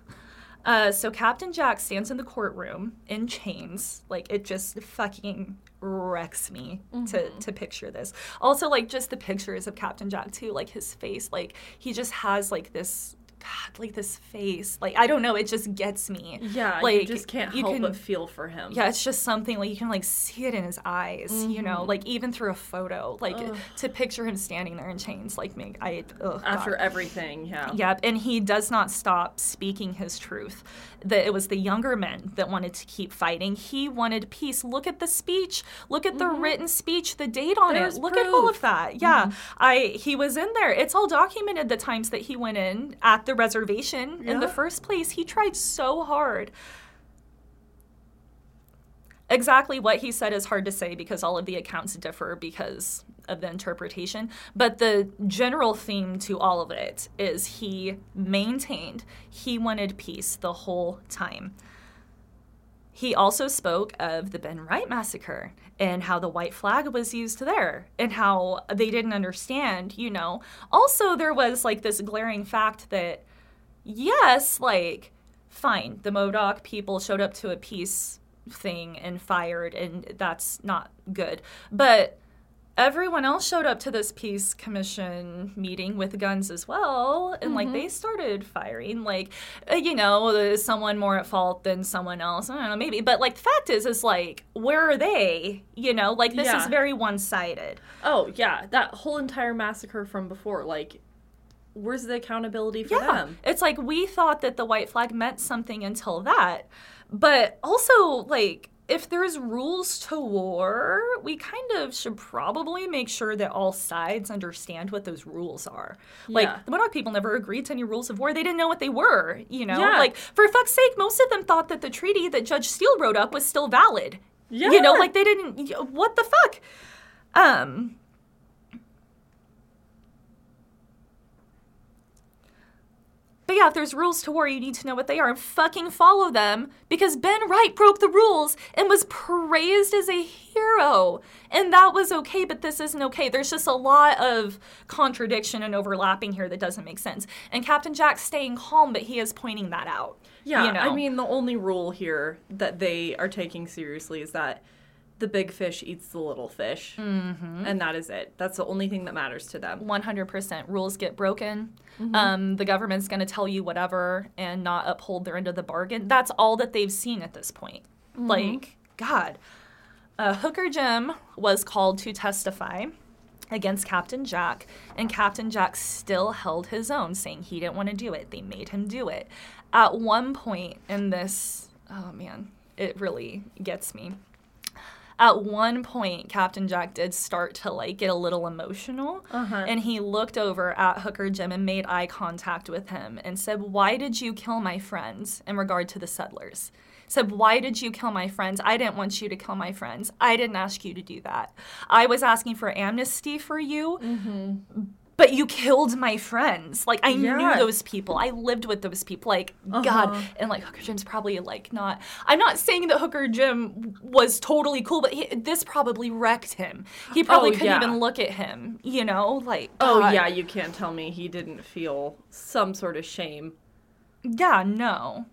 Uh, so Captain Jack stands in the courtroom in chains. Like it just fucking wrecks me to to picture this. Also, like just the pictures of Captain Jack too. Like his face. Like he just has like this. God, like this face. Like I don't know. It just gets me. yeah, like you just can't help can- but feel for him. Yeah, it's just something like you can like see it in his eyes, you know, Mm-hmm. like even through a photo, like to picture him standing there in chains, like me, I ugh, After God. everything, yeah. Yep, and he does not stop speaking his truth. That it was the younger men that wanted to keep fighting. He wanted peace. Look at the speech. Look at the written speech, the date on Mm-hmm. There's it. Look at all of that. Yeah, I he was in there. It's all documented. The times that he went in at the reservation in the first place. He tried so hard. Exactly what he said is hard to say because all of the accounts differ because of the interpretation. But the general theme to all of it is he maintained he wanted peace the whole time. He also spoke of the Ben Wright massacre and how the white flag was used there and how they didn't understand, you know. Also, there was like this glaring fact that, yes, like, fine, the Modoc people showed up to a peace thing and fired, and that's not good. But everyone else showed up to this peace commission meeting with guns as well and like they started firing like uh, you know there's someone more at fault than someone else. I don't know maybe but like the fact is is like where are they? You know like this is very one-sided. Oh yeah, that whole entire massacre from before, like, where's the accountability for yeah them? it's like we thought that the white flag meant something until that but also like if there's rules to war, we kind of should probably make sure that all sides understand what those rules are. Like the Modoc people never agreed to any rules of war. They didn't know what they were, you know? Yeah. Like for fuck's sake, most of them thought that the treaty that Judge Steele wrote up was still valid. Yeah. You know, like they didn't what the fuck? Um But yeah, if there's rules to war, you need to know what they are and fucking follow them because Ben Wright broke the rules and was praised as a hero. And that was okay, but this isn't okay. There's just a lot of contradiction and overlapping here that doesn't make sense. And Captain Jack's staying calm, but he is pointing that out. Yeah, you know? I mean, the only rule here that they are taking seriously is that the big fish eats the little fish. Mm-hmm. And that is it. That's the only thing that matters to them. 100% rules get broken. Um, the government's going to tell you whatever and not uphold their end of the bargain. That's all that they've seen at this point. Like, God. Uh, Hooker Jim was called to testify against Captain Jack, and Captain Jack still held his own, saying he didn't want to do it. They made him do it. At one point in this, oh man, it really gets me at one point captain jack did start to like get a little emotional. Uh-huh. and he looked over at hooker jim and made eye contact with him and said why did you kill my friends in regard to the settlers? Said why did you kill my friends? I didn't want you to kill my friends. I didn't ask you to do that. I was asking for amnesty for you but you killed my friends. Like I knew those people. I lived with those people. Like God, Uh-huh. and like Hooker Jim's probably like not. I'm not saying that Hooker Jim was totally cool, but he, this probably wrecked him. He probably Oh, couldn't yeah. even look at him. You know, like Oh, God. yeah, you can't tell me he didn't feel some sort of shame. Yeah, no.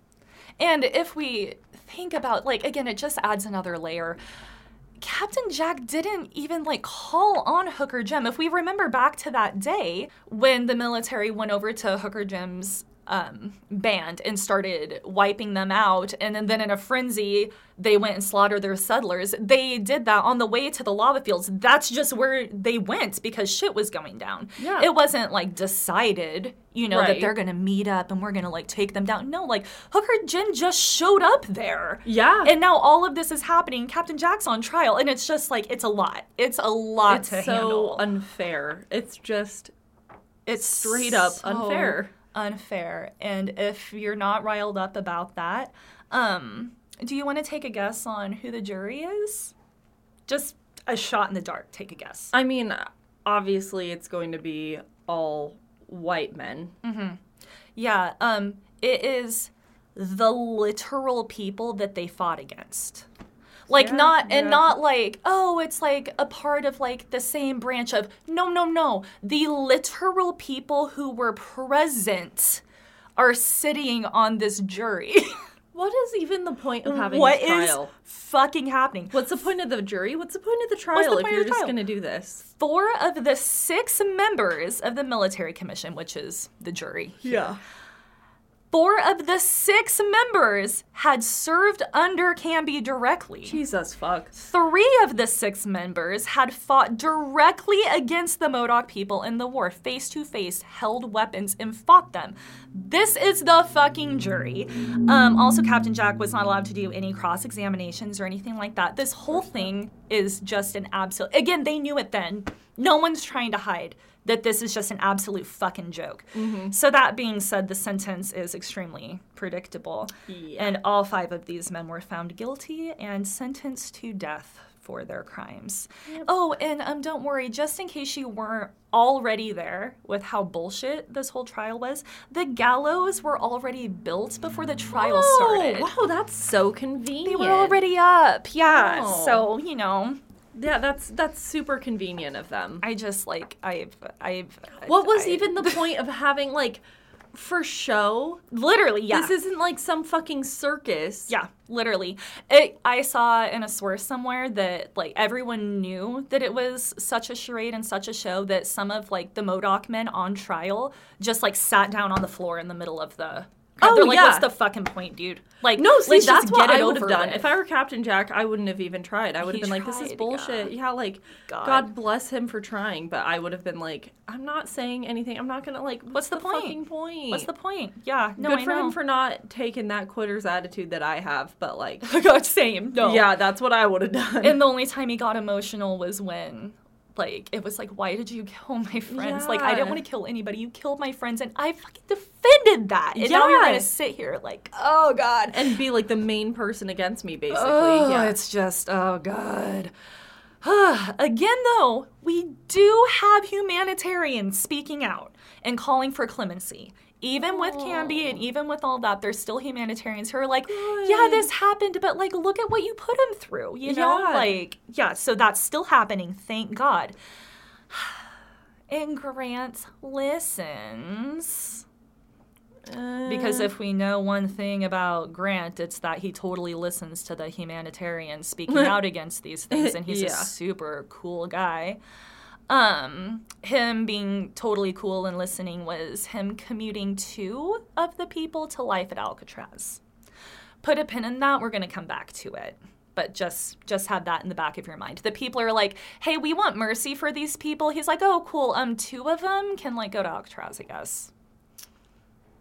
And if we think about like again, it just adds another layer. Captain Jack didn't even like call on Hooker Jim. If we remember back to that day when the military went over to Hooker Jim's um, band and started wiping them out, and then, then in a frenzy, they went and slaughtered their settlers. They did that on the way to the lava fields. That's just where they went because shit was going down. Yeah. It wasn't like decided, you know, that they're gonna meet up and we're gonna like take them down. No, like Hooker Jim just showed up there. Yeah. And now all of this is happening. Captain Jack's on trial, and it's just like it's a lot. It's a lot it's to so handle. unfair. It's just it's straight up so unfair. Unfair. And if you're not riled up about that, um, do you want to take a guess on who the jury is? Just a shot in the dark. Take a guess. I mean, obviously it's going to be all white men. Yeah, um, it is the literal people that they fought against. Like Yeah, not and yeah. not like, oh, it's like a part of like the same branch of no, no, no. The literal people who were present are sitting on this jury. <laughs> What is even the point of having What a is trial? fucking happening? What's the point of the jury? What's the point of the the trial point if of you're the just going to do this? Four of the six members of the military commission, which is the jury, Yeah. Four of the six members had served under Canby directly. Jesus fuck. Three of the six members had fought directly against the Modoc people in the war, face to face, held weapons, and fought them. This is the fucking jury. Um, also, Captain Jack was not allowed to do any cross examinations or anything like that. This whole thing is just an absolute. Again, they knew it then. No one's trying to hide that this is just an absolute fucking joke. So, that being said, the sentence is extremely predictable. Yeah. And all five of these men were found guilty and sentenced to death for their crimes. Oh, and um, don't worry, just in case you weren't already there with how bullshit this whole trial was, the gallows were already built before the trial started. Oh, wow, that's so convenient. They were already up, yeah. Oh. So you know, Yeah, that's that's super convenient of them. I just like I've I've. What was I- even the <laughs> point of having like for show? literally? Yeah. This isn't like some fucking circus. Yeah, literally. It, I saw in a source somewhere that like everyone knew that it was such a charade and such a show that some of like the Modoc men on trial just like sat down on the floor in the middle of the. Oh, they're like, yeah. what's the fucking point, dude? Like, No, see, that's what get I would have done. with. If I were Captain Jack, I wouldn't have even tried. I would have been like, "This is bullshit." yeah. Yeah, like God. God. bless him for trying, but I would have been like, "I'm not saying anything. I'm not gonna like. What's, the point? Fucking point? What's the point? Yeah, no, Good I for know. him for not taking that quitter's attitude that I have, but like, <laughs> God, same. No. yeah, that's what I would have done. And the only time he got emotional was when, like, it was like, why did you kill my friends? Like, I didn't want to kill anybody. You killed my friends, and I fucking defended that. And now you're Yeah. gonna sit here like, oh god. and be like the main person against me, basically. Oh, yeah. it's just, oh god. <sighs> Again, though, we do have humanitarians speaking out and calling for clemency. Even with Canby and even with all that, there's still humanitarians who are like, yeah, this happened, but like, look at what you put him through, you know? Yeah. Like, yeah, so that's still happening, thank God. <sighs> And Grant listens. Because Uh, if we know one thing about Grant, it's that he totally listens to the humanitarians speaking <laughs> out against these things, and he's a super cool guy. Um, him being totally cool and listening was him commuting two of the people to life at Alcatraz. Put a pin in that. We're gonna come back to it, but just just have that in the back of your mind. The people are like, "Hey, we want mercy for these people." He's like, "Oh, cool. Um, two of them can like go to Alcatraz, I guess."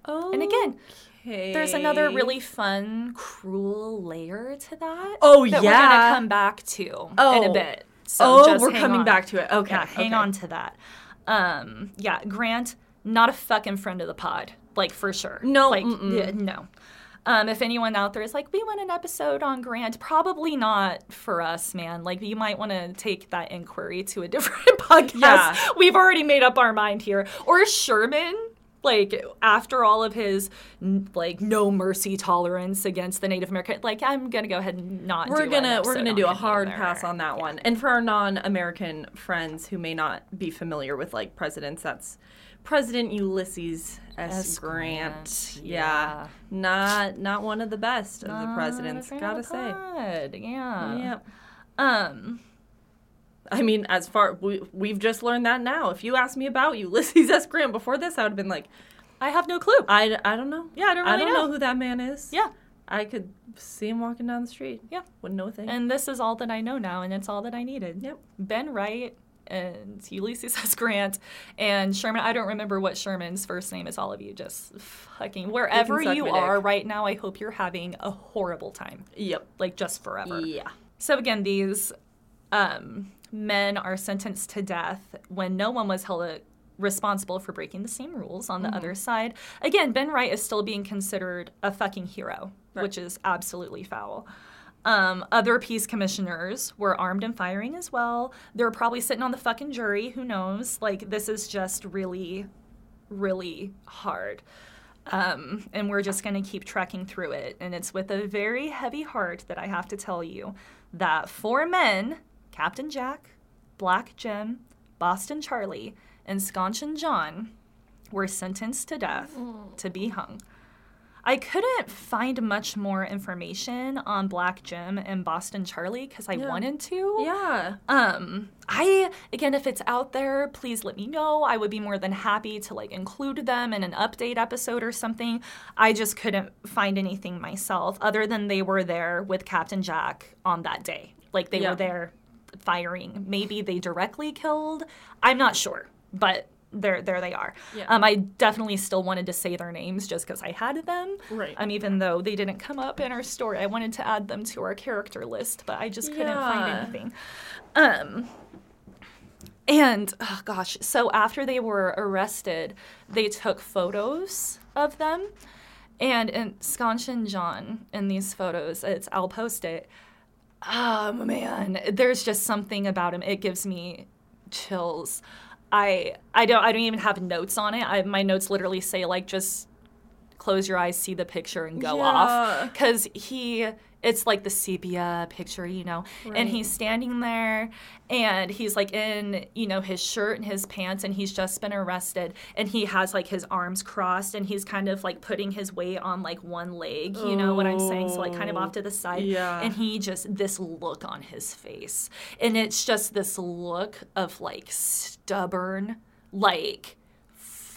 Oh. And again, there's another really fun, cruel layer to that. Oh, that We're gonna come back to in a Oh. bit. So oh, we're coming on. back to it. Okay, Yeah, hang okay. on to that. Um, yeah, Grant, not a fucking friend of the pod, like for sure. No, like yeah, no. Um, if anyone out there is like, we want an episode on Grant, probably not for us, man. Like, you might want to take that inquiry to a <laughs> different podcast. Yeah. We've already made up our mind here. Or Sherman, like, after all of his, like, no mercy tolerance against the Native American, like, I'm gonna go ahead and not. we're do gonna we're gonna do a hard either. pass on that one. And for our non-American friends who may not be familiar with like presidents, that's President Ulysses S. S. Grant. Grant, Yeah. yeah. not not one of the best of the Not a presidents. Gotta the say. Yeah. Yep. Um. I mean, as far we, we've just learned that now. If you asked me about Ulysses S. Grant before this, I would have been like, I have no clue. I, I don't know. Yeah, I don't I really don't know. know who that man is. Yeah. I could see him walking down the street. Yeah. Wouldn't know a thing. And this is all that I know now, and it's all that I needed. Yep. Ben Wright and Ulysses S. Grant and Sherman. I don't remember what Sherman's first name is. All of you just fucking wherever you my dick. are right now. I hope you're having a horrible time, yep. like just forever. Yeah. So again, these um, men are sentenced to death when no one was held uh, responsible for breaking the same rules on the other side. Again, Ben Wright is still being considered a fucking hero, Right. which is absolutely foul. Um, other peace commissioners were armed and firing as well. They're probably sitting on the fucking jury. Who knows? Like, this is just really, really hard. Um, and we're just going to keep trekking through it. And it's with a very heavy heart that I have to tell you that four men Captain Jack, Black Jim, Boston Charlie, and Schonchin John were sentenced to death to be hung. I couldn't find much more information on Black Jim and Boston Charlie because I Yeah. wanted to. Yeah. Um, I again, if it's out there, please let me know. I would be more than happy to like include them in an update episode or something. I just couldn't find anything myself, other than they were there with Captain Jack on that day. Like they Yeah. were there firing. Maybe they directly killed. I'm not sure, but there, there they are. Yeah. Um, I definitely still wanted to say their names just because I had them. Right. Um, even though they didn't come up in our story, I wanted to add them to our character list, but I just couldn't find Yeah. anything. Um, and oh gosh, so after they were arrested, they took photos of them. And in Schonchin John in these photos, it's I'll post it. Oh man, there's just something about him. It gives me chills. I I don't I don't even have notes on it. I, my notes literally say like just close your eyes, see the picture, and go Yeah. off. Because he, it's like the sepia picture, you know, and he's standing there and he's like in, you know, his shirt and his pants, and he's just been arrested, and he has like his arms crossed, and he's kind of like putting his weight on like one leg, you know what I'm saying? So like kind of off to the side. Yeah. And he just, this look on his face. And it's just this look of like stubborn, like,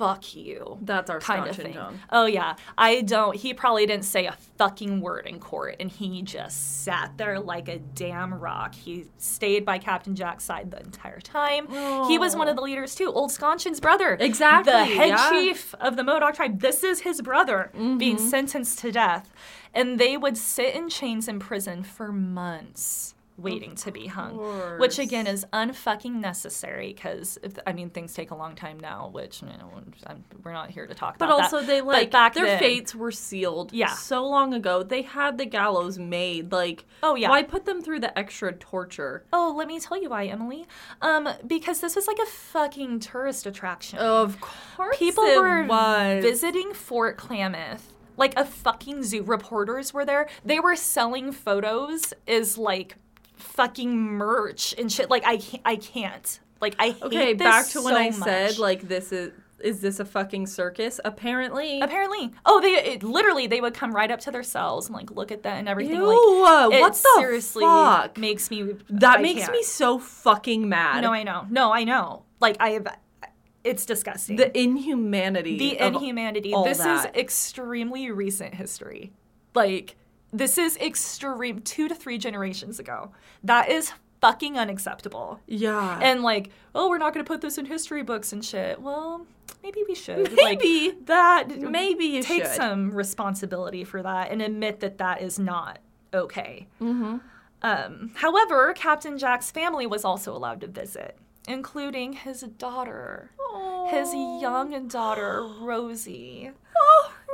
fuck you That's our kind of thing. Oh yeah, I don't. He probably didn't say a fucking word in court, and he just sat there like a damn rock. He stayed by Captain Jack's side the entire time. He was one of the leaders too, Old Schonchin's brother. Exactly, the head yeah. chief of the Modoc tribe. This is his brother being Mm-hmm. sentenced to death, and they would sit in chains in prison for months. Waiting to be hung, which again is unfucking necessary because I mean things take a long time now, which you know I'm, we're not here to talk But about. that. also, they But like back their then- fates were sealed. Yeah. so long ago. They had the gallows made. Like, Oh, yeah. why put them through the extra torture? Oh, let me tell you why, Emily. Um, because this was like a fucking tourist attraction. Of course, People were was. visiting Fort Klamath. Like a fucking zoo. Reporters were there. They were selling photos is like fucking merch and shit. Like I. I can't. Like I hate. Okay, back to when so I much. said like this is is this a fucking circus? Apparently, Apparently, oh, they it, literally they would come right up to their cells and like look at that and everything. Ew, like, what the seriously fuck? makes me that I makes can't. me so fucking mad. No, I know. No, I know. Like I have. It's disgusting. the inhumanity. the inhumanity. This that. is extremely recent history. Like this is extreme. Two to three generations ago. That is fucking unacceptable. yeah. And like, oh, we're not going to put this in history books and shit. Well, maybe we should. Like, Maybe. that. Maybe you take should. some responsibility for that and admit that that is not okay. mm-hmm. Um, however, Captain Jack's family was also allowed to visit, including his daughter, his young daughter Rosie,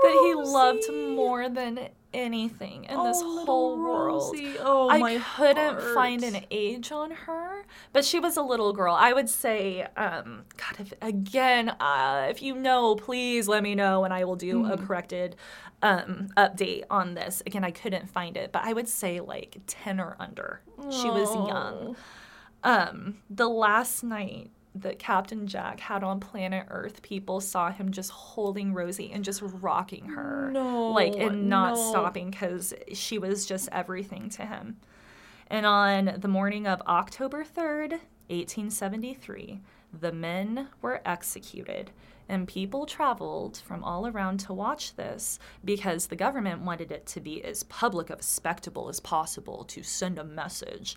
that he loved more than anything in this whole world. Oh, I my couldn't heart. find an age on her, but she was a little girl. I would say, um, God, if, again, uh, if you know, please let me know, and I will do Mm-hmm. a corrected um, update on this. Again, I couldn't find it, but I would say like ten or under. She was young. Um, the last night that Captain Jack had on planet Earth, people saw him just holding Rosie and just rocking her. No, Like, and not no. stopping because she was just everything to him. And on the morning of October 3rd, 1873, the men were executed. And people traveled from all around to watch this because the government wanted it to be as public of a spectacle as possible to send a message.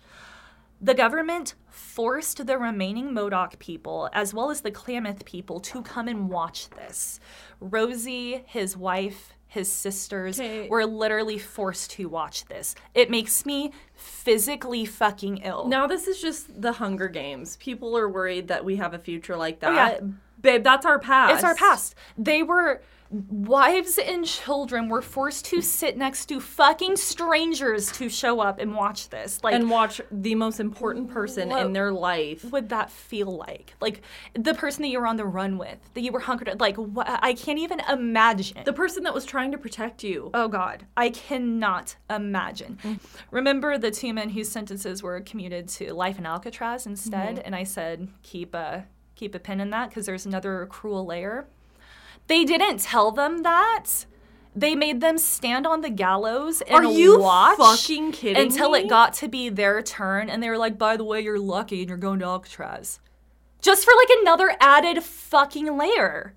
The government forced the remaining Modoc people, as well as the Klamath people, to come and watch this. Rosie, his wife, his sisters Okay. were literally forced to watch this. It makes me physically fucking ill. Now this is just the Hunger Games. People are worried that we have a future like that. Oh, yeah. Babe, that's our past. It's our past. They were wives and children were forced to sit next to fucking strangers to show up and watch this. Like And watch the most important person in their life. What would that feel like? Like the person that you were on the run with, that you were hunkered like what I can't even imagine. The person that was trying to protect you. Oh God, I cannot imagine. Mm. Remember the two men whose sentences were commuted to life in Alcatraz instead, mm-hmm. and I said keep a keep a pin in that because there's another cruel layer. They didn't tell them that. They made them stand on the gallows and Are you watch fucking kidding until me? it got to be their turn, and they were like, "By the way, you're lucky, and you're going to Alcatraz." Just for like another added fucking layer.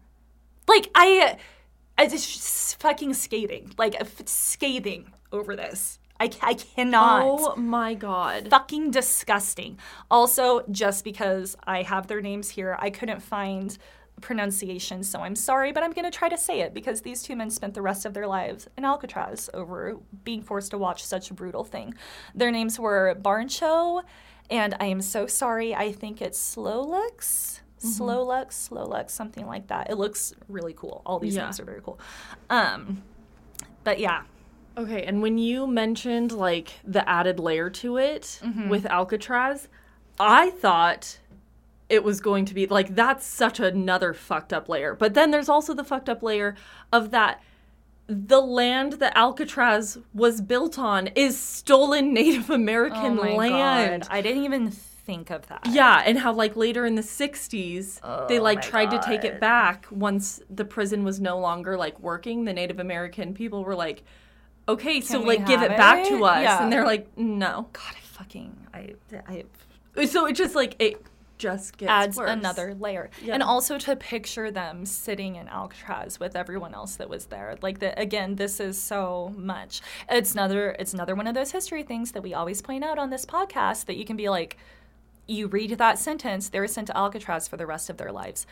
Like I, I just fucking scathing, like f- scathing over this. I, I cannot. Oh my god. Fucking disgusting. Also, just because I have their names here, I couldn't find pronunciation, so I'm sorry, but I'm gonna try to say it because these two men spent the rest of their lives in Alcatraz over being forced to watch such a brutal thing. Their names were Barncho, and I am so sorry. I think it's Slowlux. Slowlux, Slowlux, something like that. It looks really cool. All these Yeah. names are very cool. Um, but yeah, Okay, and when you mentioned like the added layer to it Mm-hmm. with Alcatraz, I thought it was going to be like that's such another fucked up layer. But then there's also the fucked up layer of that the land that Alcatraz was built on is stolen Native American oh my land. God. I didn't even think of that. Yeah, and how like later in the 60s they Oh like my tried to take it back once the prison was no longer like working. The Native American people were like, "Okay, so like give have it back to us." Yeah. And they're like, "No." God, I fucking I I So it just like it just gets adds worse. another layer. And also to picture them sitting in Alcatraz with everyone else that was there. Like the again, this is so much. It's another it's another one of those history things that we always point out on this podcast that you can be like you read that sentence, they were sent to Alcatraz for the rest of their lives.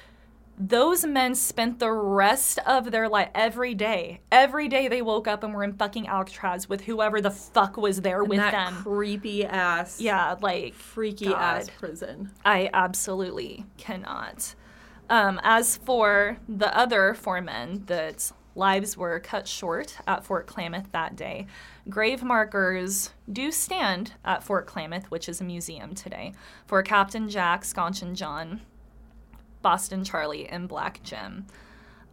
Those men spent the rest of their life every day. Every day they woke up and were in fucking Alcatraz with whoever the fuck was there And with that them. creepy ass, yeah, like freaky God. ass prison. I absolutely cannot. Um, as for the other four men that lives were cut short at Fort Klamath that day, grave markers do stand at Fort Klamath, which is a museum today, for Captain Jack, Schonchin John, Boston Charlie, and Black Jim.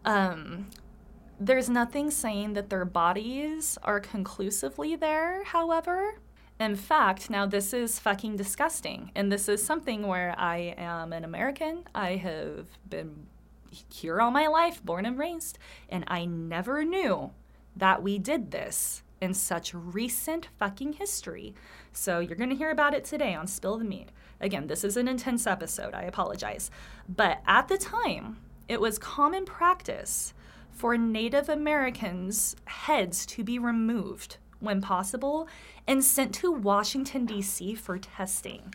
Um, there's nothing saying that their bodies are conclusively there, however. In fact, now this is fucking disgusting. And this is something where I am an American. I have been here all my life, born and raised, and I never knew that we did this in such recent fucking history. So you're going to hear about it today on Spill the Mead. Again, this is an intense episode. I apologize. But at the time, it was common practice for Native Americans' heads to be removed when possible and sent to Washington, D.C. for testing.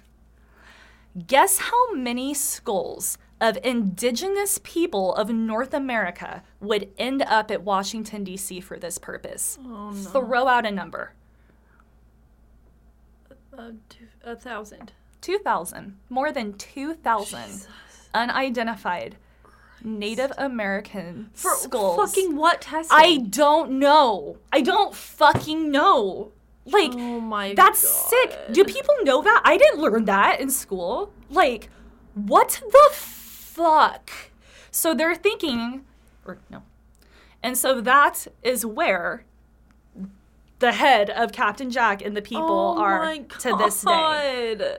Guess how many skulls of indigenous people of North America would end up at Washington, D.C. for this purpose? Oh no. Throw out a number. Uh, two, a thousand. 2,000. More than 2,000 unidentified Native American For skulls. fucking what testing? I don't know. I don't fucking know. Like, Oh my that's God. sick. Do people know that? I didn't learn that in school. Like, what the fuck? So they're thinking, or no. And so that is where the head of Captain Jack and the people Oh are to this day.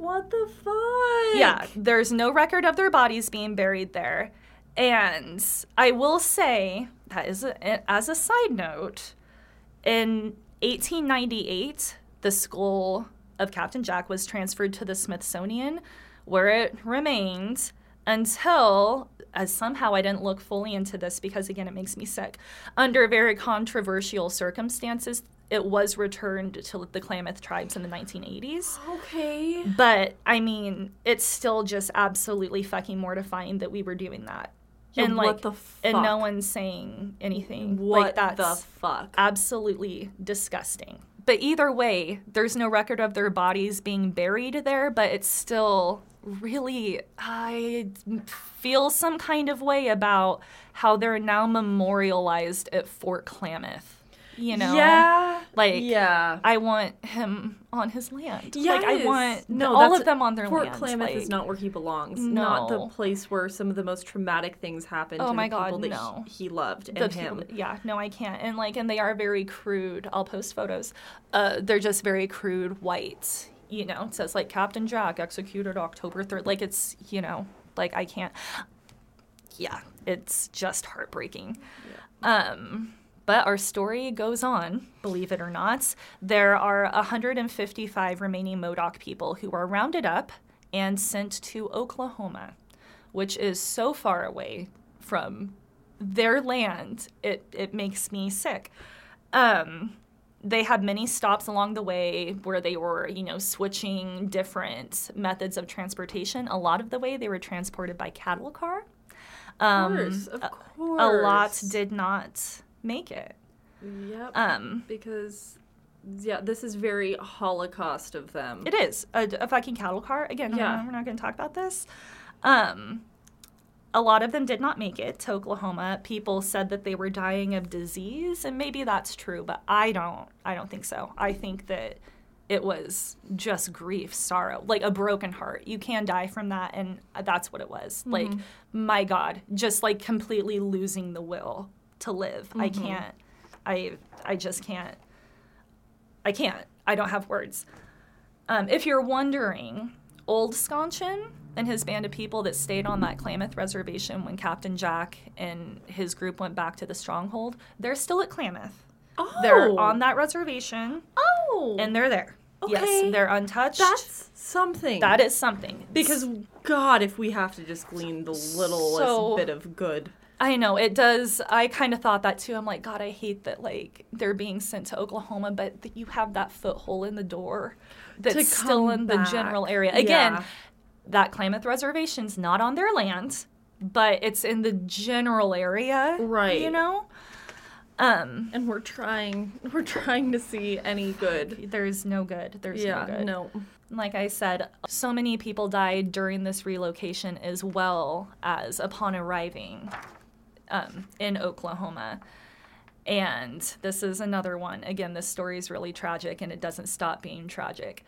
What the fuck? Yeah, there's no record of their bodies being buried there. And I will say that is a, eh, as a side note, in 1898, the skull of Captain Jack was transferred to the Smithsonian, where it remained until, as somehow I didn't look fully into this because again it makes me sick. Under very controversial circumstances, it was returned to the Klamath tribes in the 1980s. Okay. But I mean, it's still just absolutely fucking mortifying that we were doing that. Yeah, and like, and no one's saying anything. What like that's the fuck? absolutely disgusting. But either way, there's no record of their bodies being buried there, but it's still really, I feel some kind of way about how they're now memorialized at Fort Klamath. You know? Yeah. Like, yeah. I want him on his land. Like, I want No, all of them on their Fort land. Klamath is not where he belongs. Not the place where some of the most traumatic things happened Oh to my the people God, that no. he, he loved the and him. people- yeah, no, I can't. And like, and they are very crude. I'll post photos. Uh, they're just very crude white. You know, it says like Captain Jack executed October third. Like it's you know, like I can't. Yeah, it's just heartbreaking. Um, but our story goes on, believe it or not. There are 155 remaining Modoc people who are rounded up and sent to Oklahoma, which is so far away from their land. It it makes me sick. Um, they had many stops along the way where they were, you know, switching different methods of transportation. A lot of the way they were transported by cattle car. Of course, of a- course. A lot did not make it. Yep. Um, because yeah, this is very Holocaust of them. It is a, a fucking cattle car. Again, Yeah. we're not going to talk about this. Um, a lot of them did not make it to Oklahoma. People said that they were dying of disease, and maybe that's true, but I don't. I don't think so. I think that it was just grief, sorrow, like a broken heart. You can die from that, and that's what it was. Mm-hmm. Like, my God, just like completely losing the will to live. I Mm-hmm. can't. I I just can't. I can't. I don't have words. Um, if you're wondering, Old Schonchin and his band of people that stayed on that Klamath reservation when Captain Jack and his group went back to the stronghold, they're still at Klamath. Oh, They're on that reservation Oh, and they're there. Okay. Yes, they're untouched. that's something. that is something. because God, if we have to just glean the littlest So- bit of good. I know it does. I kind of thought that too. I'm like, God, I hate that like they're being sent to Oklahoma, but that you have that foothold in the door that's still in the general area. Again, Yeah. that Klamath reservation's not on their land, but it's in the general area, Right. You know, um, And we're trying, <laughs> we're trying to see any good. there's no good. There's yeah, no good. no. Like I said, so many people died during this relocation as well as upon arriving um, in Oklahoma. And this is another one. Again, this story is really tragic and it doesn't stop being tragic.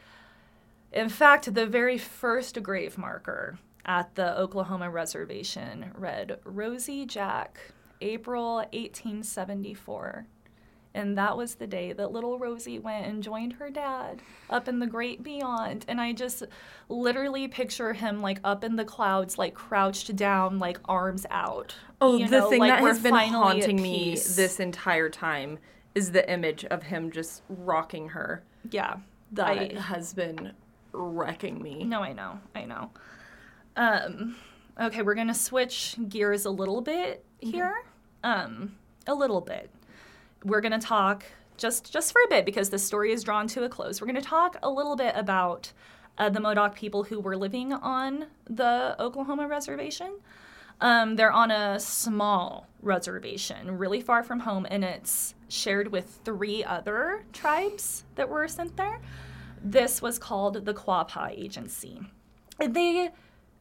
In fact, the very first grave marker at the Oklahoma reservation read Rosie Jack, April 1874. And that was the day that little Rosie went and joined her dad up in the great beyond. And I just literally picture him like up in the clouds, like crouched down, like arms out. Oh, You the know, thing like that has been haunting me this entire time is the image of him just rocking her. Yeah. That I- has been wrecking me. No, I know. I know. Um, okay, we're gonna switch gears a little bit here. Um, a little bit. We're gonna talk just just for a bit because the story is drawn to a close. We're gonna talk a little bit about uh, the Modoc people who were living on the Oklahoma reservation. Um, they're on a small reservation, really far from home, and it's shared with three other tribes that were sent there. This was called the Quapaw Agency. And they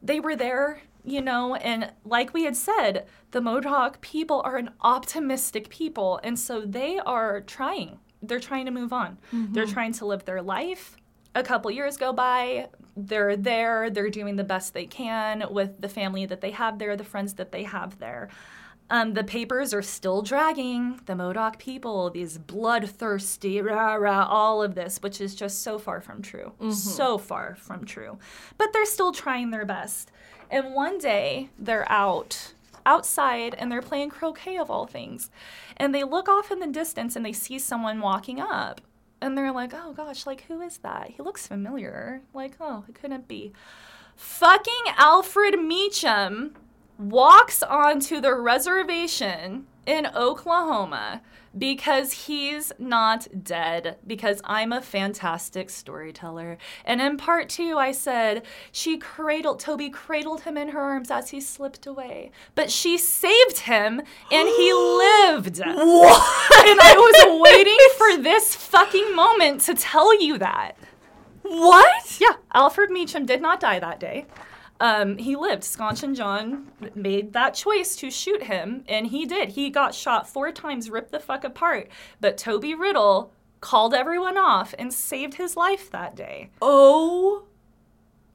they were there, you know, and like we had said, the Modoc people are an optimistic people, and so they are trying. They're trying to move on. They're trying to live their life. A couple years go by, they're there, they're doing the best they can with the family that they have there, the friends that they have there. Um, the papers are still dragging the Modoc people, these bloodthirsty, rah, rah, all of this, which is just so far from true. So far from true. But they're still trying their best. And one day they're out outside and they're playing croquet of all things. And they look off in the distance and they see someone walking up. And they're like, oh gosh, like who is that? He looks familiar. Like, oh, it couldn't be. Fucking Alfred Meacham walks onto the reservation in Oklahoma because he's not dead, because I'm a fantastic storyteller. And in part two, I said she cradled, Toby cradled him in her arms as he slipped away. But she saved him and he <gasps> lived. What? And I was waiting for this fucking moment to tell you that. What? Yeah, Alfred Meacham did not die that day. Um, he lived. Schonchin John made that choice to shoot him, and he did. He got shot four times, ripped the fuck apart. But Toby Riddle called everyone off and saved his life that day. Oh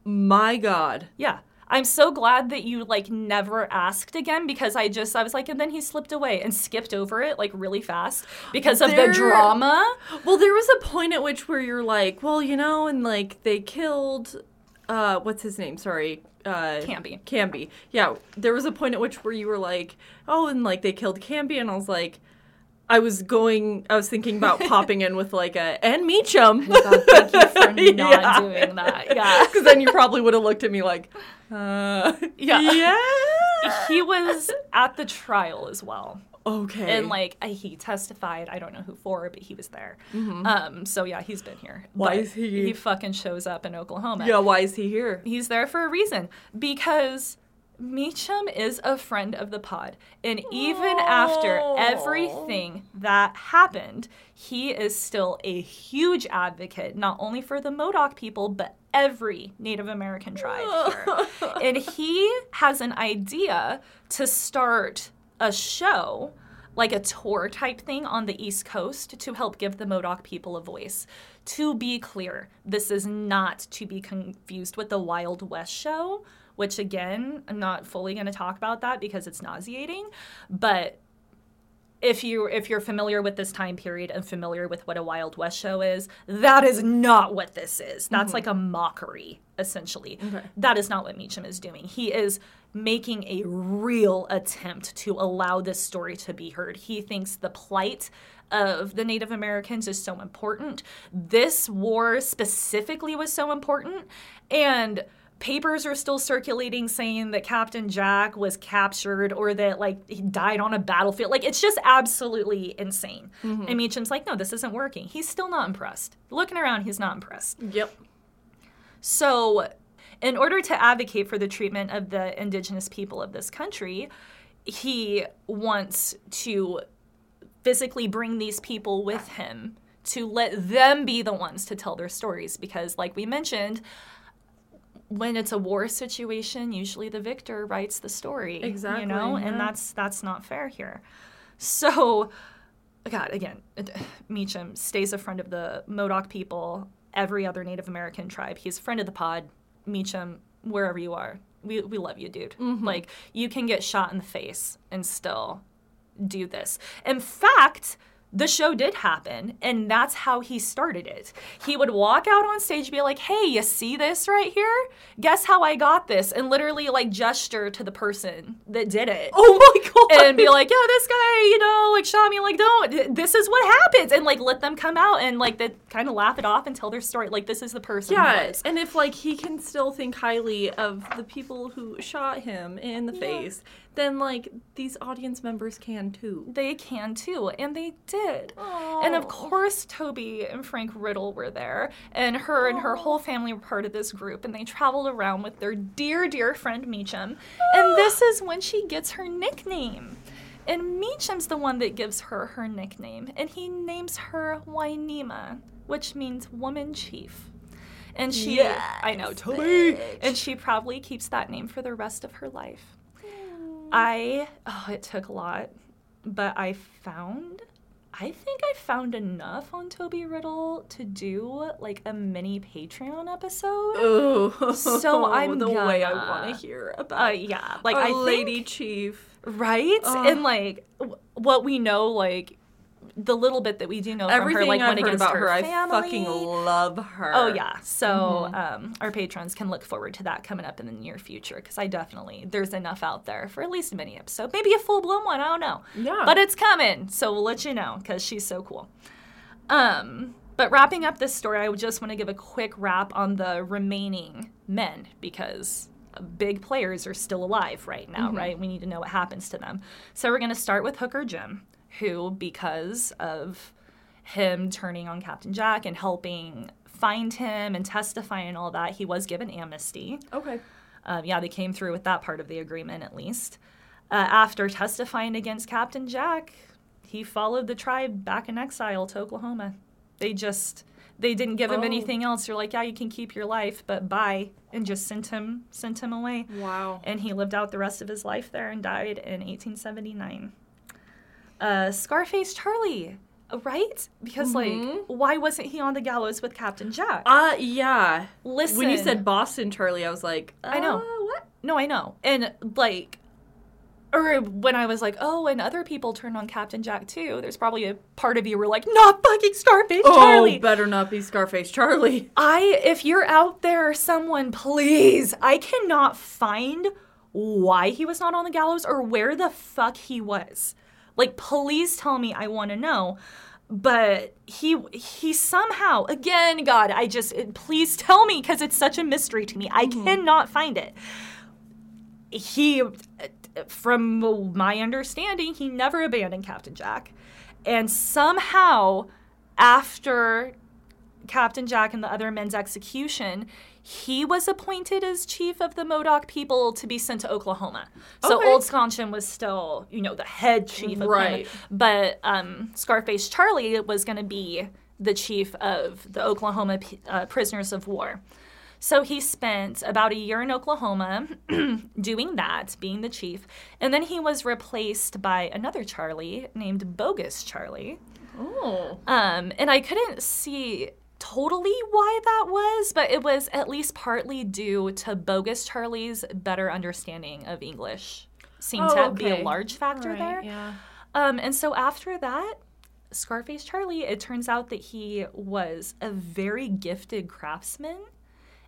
my god. Yeah. I'm so glad that you like never asked again because I just I was like and then he slipped away and skipped over it like really fast because of There- the drama. Well, there was a point at which where you're like, well, you know, and like they killed uh what's his name? Sorry. Uh Canby. Canby. Yeah, there was a point at which where you were like, "Oh, and like they killed Canby." And I was like I was going I was thinking about <laughs> popping in with like a and Meacham. God, thank you for <laughs> not Yeah. doing that. Yeah. <laughs> Cuz then you probably would have looked at me like, "Uh, Yeah. yeah." he was at the trial as well. Okay. And like I- he testified, I don't know who for, but he was there. Um, so yeah, he's been here. Mm-hmm. Why But is he- He fucking shows up in Oklahoma. yeah, why is he here? He's there for a reason because Meacham is a friend of the pod, and even after everything that happened, he is still a huge advocate not only for the Modoc people but every Native American tribe here. <laughs> and he has an idea to start a show like a tour type thing on the East Coast to help give the Modoc people a voice. To be clear, this is not to be confused with the Wild West show, which again, I'm not fully going to talk about that because it's nauseating, but if you if you're familiar with this time period and familiar with what a Wild West show is, that is not what this is. That's mm-hmm. like a mockery essentially. Okay. That is not what Meacham is doing. He is making a real attempt to allow this story to be heard. He thinks the plight of the Native Americans is so important. This war specifically was so important and papers are still circulating saying that Captain Jack was captured or that like he died on a battlefield. Like it's just absolutely insane. Mm-hmm. And Meacham's like, no, this isn't working. He's still not impressed. Looking around, he's not impressed. Yep. So, in order to advocate for the treatment of the indigenous people of this country, he wants to physically bring these people with him to let them be the ones to tell their stories because like we mentioned when it's a war situation usually the victor writes the story Exactly, you know yeah. and that's that's not fair here. So god again meacham stays a friend of the modoc people every other native american tribe. He's a friend of the pod meacham wherever you are. We, we love you dude. Mm-hmm. Like you can get shot in the face and still do this. In fact, the show did happen, and that's how he started it. He would walk out on stage, be like, "Hey, you see this right here? Guess how I got this?" and literally like gesture to the person that did it. Oh my god. And be like, yeah, this guy, you know, like shot me. Like, don't. This is what happens, and like let them come out and like they kind of laugh it off and tell their story. Like, this is the person. yeah, and if like he can still think highly of the people who shot him in the face, then like these audience members can too. They can too, and they did. And of course, Toby and Frank Riddle were there, and her and her whole family were part of this group, and they traveled around with their dear, dear friend Meacham. And this is when she gets her nickname. And Meacham's the one that gives her her nickname, and he names her Winema, which means woman chief. And she, I know, Toby, and she probably keeps that name for the rest of her life. I oh, it took a lot, but I found I think I found enough on Toby Riddle to do like a mini Patreon episode. Oh, So I'm <laughs> the way I want to hear Uh, about yeah, like I lady think, chief. right, Ugh. and like w- what we know, like the little bit that we do know Everything from her, like I've about her, her, I family. fucking love her. Oh yeah, so Mm-hmm. um, our patrons can look forward to that coming up in the near future because I definitely there's enough out there for at least a mini episode, maybe a full blown one. I don't know, Yeah. but it's coming, so we'll let you know because she's so cool. Um, but wrapping up this story, I just want to give a quick wrap on the remaining men because big players are still alive right now, right? We need to know what happens to them. So we're going to start with Hooker Jim, who, because of him turning on Captain Jack and helping find him and testify and all that, he was given amnesty. Okay. Um, yeah, they came through with that part of the agreement at least. Uh, after testifying against Captain Jack, he followed the tribe back in exile to Oklahoma. They just they didn't give him Oh. anything else. They're like, yeah, you can keep your life, but bye, and just sent him sent him away. Wow. And he lived out the rest of his life there and died in 1879. Uh, Scarface Charlie, right? Because like, why wasn't he on the gallows with Captain Jack? Uh yeah. Listen, When you said Boston Charlie, I was like, I know. uh, what? No, I know. And like, or when I was like, oh, and other people turned on Captain Jack too, there's probably a part of you were like, not fucking Scarface Charlie. Oh, better not be Scarface Charlie. <laughs> I, if you're out there, someone, please, I cannot find why he was not on the gallows or where the fuck he was. Like, please tell me. I want to know. But he he somehow again, God, I just please tell me because it's such a mystery to me. I mm-hmm. cannot find it. He, from my understanding, he never abandoned Captain Jack, and somehow after Captain Jack and the other men's execution, he was appointed as chief of the Modoc people to be sent to Oklahoma. So Okay. Old Schonchin was still, you know, the head chief of Right. But um, Scarface Charlie was going to be the chief of the Oklahoma uh, prisoners of war. So he spent about a year in Oklahoma <clears throat> doing that, being the chief. And then he was replaced by another Charlie named Bogus Charlie. Oh. Um, and I couldn't see totally why that was, but it was at least partly due to Bogus Charlie's better understanding of English. Seemed Oh, to be a large factor Right, there. Yeah. Um, and so after that, Scarface Charlie, it turns out that he was a very gifted craftsman.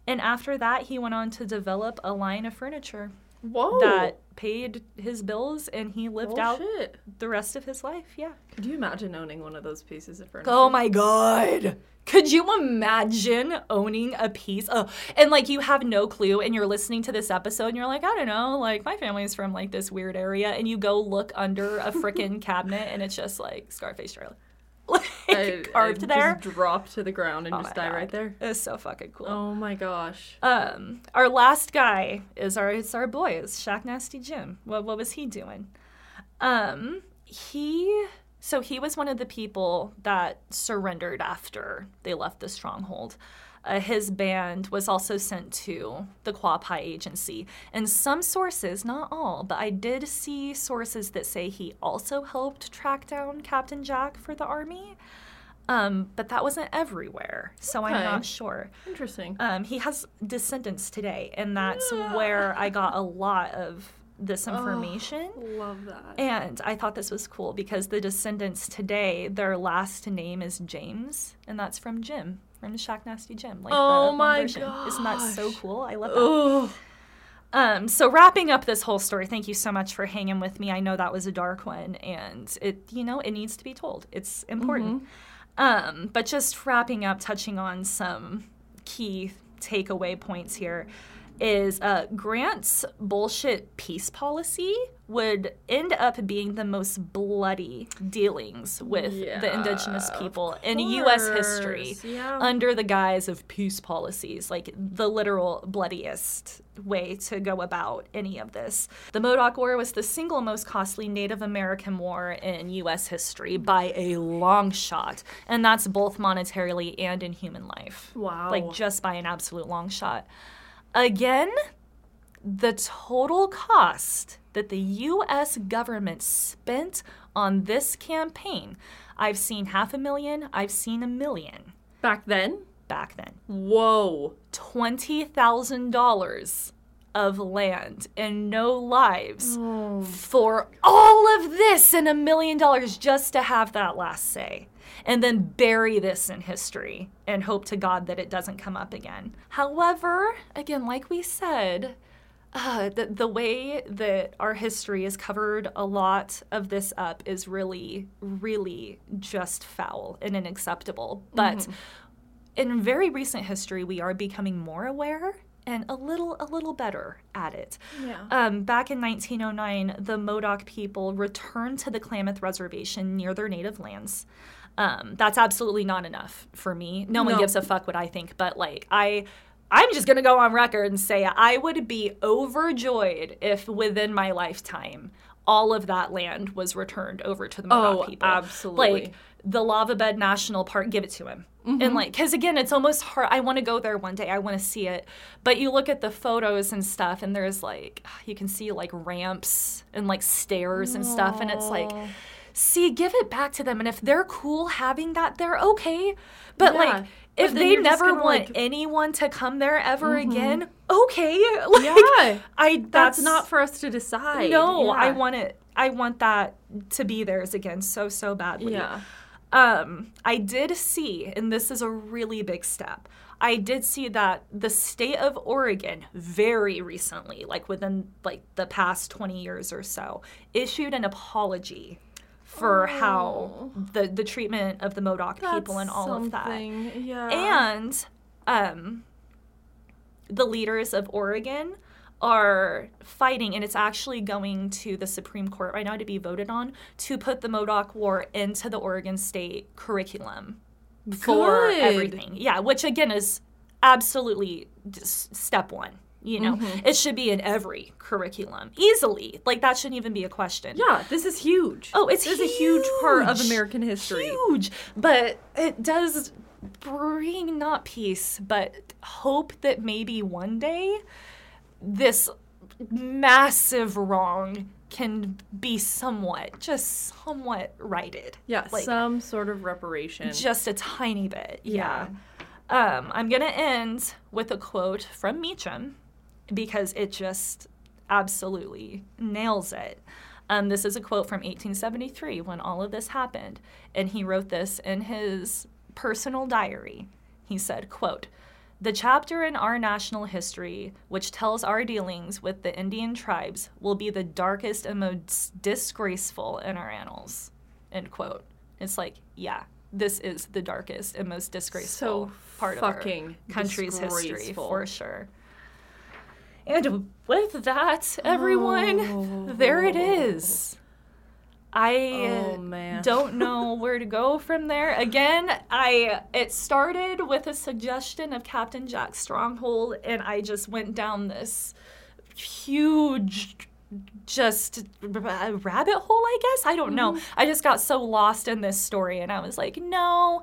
And after that, he went on to develop a line of furniture Whoa. that paid his bills and he lived oh, out shit. the rest of his life. Yeah. Could you imagine owning one of those pieces of furniture? Oh my god. Could you imagine owning a piece of and like you have no clue and you're listening to this episode and you're like, I don't know, like my family's from like this weird area and you go look under a freaking <laughs> cabinet and it's just like Scarface Charlie. <laughs> Like I- carved I there. Just drop to the ground and Oh just die God. right there. It's so fucking cool. Oh my gosh. Um, our last guy is our it's our boy, is Shacknasty Jim. What what was he doing? Um, he so he was one of the people that surrendered after they left the stronghold. Uh, his band was also sent to the Quapaw agency. And some sources, not all, but I did see sources that say he also helped track down Captain Jack for the army. Um, but that wasn't everywhere, so I'm not sure. Interesting. Um, he has descendants today, and that's where I got a lot of this information. Love that. And I thought this was cool because the descendants today, their last name is James, and that's from Jim, from Shacknasty Jim. Like Oh my version. Isn't that so cool? I love that. Um, so wrapping up this whole story, thank you so much for hanging with me. I know that was a dark one, and it, you know, it needs to be told. It's important. Um, but just wrapping up, touching on some key takeaway points here is uh, Grant's bullshit peace policy would end up being the most bloody dealings with the indigenous people in U.S. history yeah. under the guise of peace policies, like the literal bloodiest way to go about any of this. The Modoc War was the single most costly Native American war in U.S. history by a long shot, and that's both monetarily and in human life. Wow. Like just by an absolute long shot. Again, the total cost that the US government spent on this campaign. I've seen half a million, I've seen a million Back then? back then. Whoa. $20,000 of land and no lives Oh. for all of this and a million dollars just to have that last say. And then bury this in history and hope to God that it doesn't come up again. However, again, like we said, uh, the, the way that our history has covered a lot of this up is really, really just foul and unacceptable. But in very recent history, we are becoming more aware and a little, a little better at it. Yeah. Um, back in 1909, the Modoc people returned to the Klamath Reservation near their native lands. Um, that's absolutely not enough for me. No, one gives a fuck what I think, but like I, I'm just gonna go on record and say I would be overjoyed if within my lifetime all of that land was returned over to the Modoc Oh, people. absolutely. Like the Lava Bed National Park, give it to him. Mm-hmm. And like, because again, it's almost hard. I want to go there one day. I want to see it. But you look at the photos and stuff, and there's like, you can see like ramps and like stairs and stuff. And it's like, see, give it back to them. And if they're cool having that, they're okay. But Yeah. like, if they never want like- Mm-hmm. anyone to come there ever again, okay. <laughs> Like, Yeah. I That's not for us to decide. no, I want it. I want that to be theirs again so so badly. Yeah. Um, I did see, and this is a really big step. I did see that the state of Oregon very recently, like within like the past 20 years or so, issued an apology for how the the treatment of the Modoc people and all of that. Yeah. And um, the leaders of Oregon are fighting, and it's actually going to the Supreme Court right now to be voted on to put the Modoc War into the Oregon State curriculum for Good. everything. Yeah, which again is absolutely just step one. You know, Mm-hmm. it should be in every curriculum easily. Like that shouldn't even be a question. yeah, this is huge. Oh, it's this is a huge part of. American history. Huge, but it does bring not peace, but hope that maybe one day this massive wrong can be somewhat, just somewhat righted. Yeah, Like, some sort of reparation. just a tiny bit. Yeah. Yeah. Um, I'm going to end with a quote from Meacham because it just absolutely nails it. Um, this is a quote from 1873 when all of this happened, and he wrote this in his personal diary. He said, quote, the chapter in our national history which tells our dealings with the Indian tribes will be the darkest and most disgraceful in our annals. End quote. It's like, yeah, this is the darkest and most disgraceful So part of our country's history for sure. And with that, everyone, there it oh. is. I Oh, don't know <laughs> where to go from there. Again, I it started with a suggestion of Captain Jack Stronghold, and I just went down this huge just rabbit hole, I guess. I don't know. Mm-hmm. I just got so lost in this story, and I was like, no.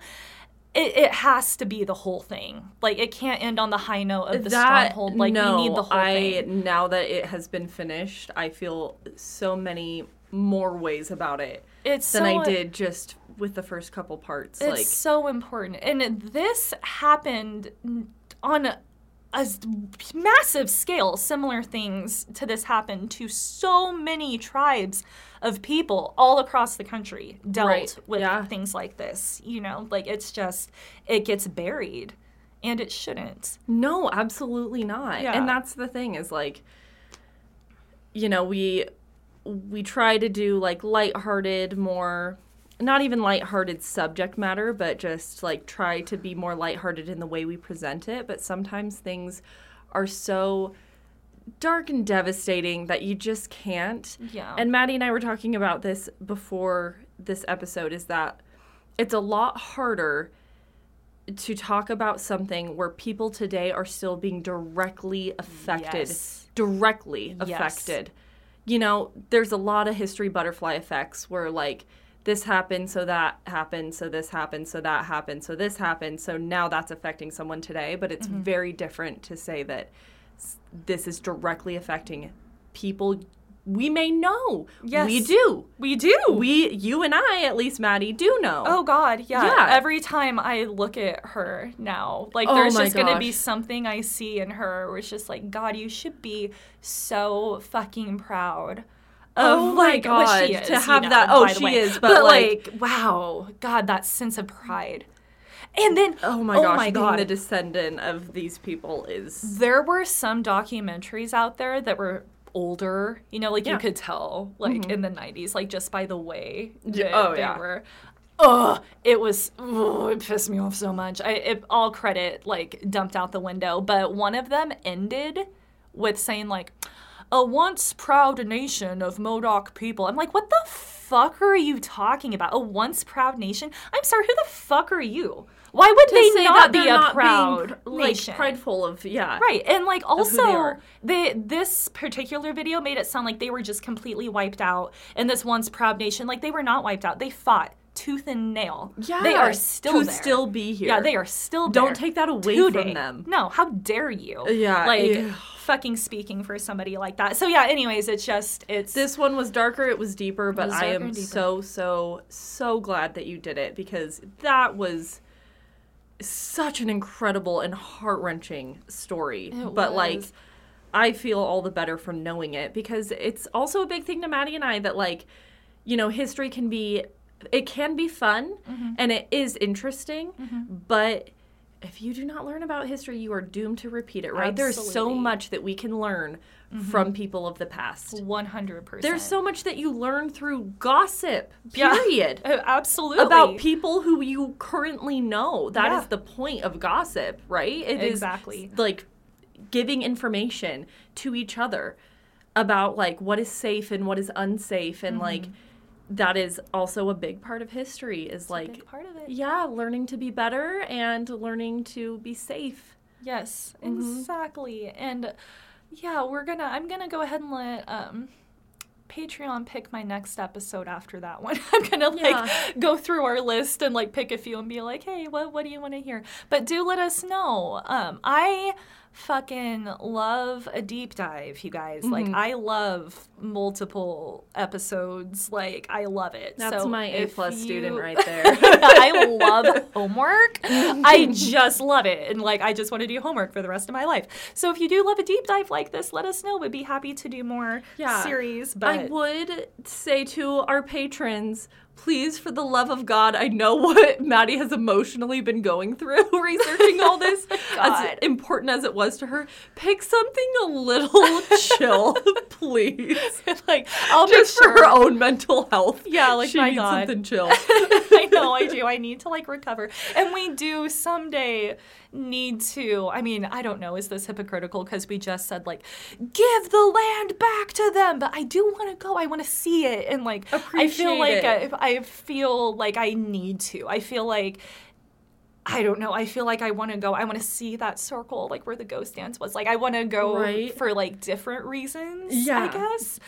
It, it has to be the whole thing. Like it can't end on the high note of the stronghold. Like no, we need the whole I thing. now that it has been finished, I feel so many more ways about it It's than so, I did just with the first couple parts. It's like so important. And this happened on a, a massive scale. Similar things to this happened to so many tribes of people all across the country dealt Right, with yeah. things like this. You know, like it's just, it gets buried and it shouldn't. No, absolutely not. Yeah. And that's the thing is like you know, we we try to do like lighthearted, more not even lighthearted subject matter, but just like try to be more lighthearted in the way we present it, but sometimes things are so dark and devastating that you just can't. Yeah. And Madi and I were talking about this before this episode is that it's a lot harder to talk about something where people today are still being directly affected. Yes. Directly Yes. affected. You know, there's a lot of history butterfly effects where like this happened, so that happened, so this happened, so that happened, so this happened, so now that's affecting someone today. But it's Mm-hmm. very different to say that this is directly affecting people we may know. Yes. We do. we do. We, you and I, at least Madi, do know. Oh God, yeah. Yeah. Every time I look at her now, like Oh there's just gonna be something I see in her where it's just like, God, you should be so fucking proud. Of, Oh my like, what she God, is, to you have know, that- oh, she way. is, but, like- wow, God, that sense of pride. And then, Oh my oh gosh, my being the descendant of these people is there were some documentaries out there that were older you know like Yeah. you could tell like mm-hmm. in the 90s like just by the way that oh, they yeah. were. Ugh, it was ugh, it pissed me off so much. I it, all credit like dumped out the window but one of them ended with saying like a once proud nation of modoc people. I'm like what the fuck are you talking about? A once proud nation? I'm sorry who the fuck are you why would they say not that be a not proud pr- like nation prideful of yeah Right, and like they also, they this particular video made it sound like they were just completely wiped out, and this once proud nation, like they were not wiped out. They fought tooth and nail. Yeah, they are still to there. still be here. Yeah, they are still. Don't there take that away today. from them. No, how dare you? Uh, yeah, like ew. fucking speaking for somebody like that. So yeah. Anyways, it's just it's This one was darker, it was deeper, but was I am so so so glad that you did it because that was such an incredible and heart-wrenching story. It but like. I feel all the better from knowing it because it's also a big thing to Madi and I that like you know, history can be it can be fun Mm-hmm. and it is interesting, but if you do not learn about history, you are doomed to repeat it, right? There's so much that we can learn mm-hmm. from people of the past. one hundred percent. There's so much that you learn through gossip, Yeah. <laughs> period. Oh, absolutely About people who you currently know. That is Yeah. the point of gossip, right? It is Exactly. like giving information to each other about like what is safe and what is unsafe and mm-hmm. like that is also a big part of history is a like big part of it. yeah, learning to be better and learning to be safe. Yes, Mm-hmm. exactly. And yeah, we're gonna I'm gonna go ahead and let um Patreon pick my next episode after that one. <laughs> I'm gonna like Yeah. go through our list and like pick a few and be like, hey, what what do you want to hear? But do let us know. Um, I fucking love a deep dive, you guys. Like Mm-hmm. I love multiple episodes. Like I love it. That's So my A plus student right <laughs> there. <laughs> I love homework. I just love it. And like I just want to do homework for the rest of my life. So if you do love a deep dive like this, let us know. We'd be happy to do more Yeah. series. But I would say to our patrons, please, for the love of God, I know <laughs> what Madi has emotionally been going through <laughs> researching all this, <laughs> as important as it was to her. Pick something a little chill, please. like I'll Just make for her own mental health. Yeah, like, she my needs God. something chill. I know I do. I need to like recover. And we do someday need to. I mean, I don't know, is this hypocritical because we just said like give the land back to them, but I do want to go. I want to see it and like I feel like. I, I feel like I need to. I feel like I don't know. I feel like I want to go. I want to see that circle, like where the ghost dance was. Like I want to go Right. for like different reasons. Yeah, I guess.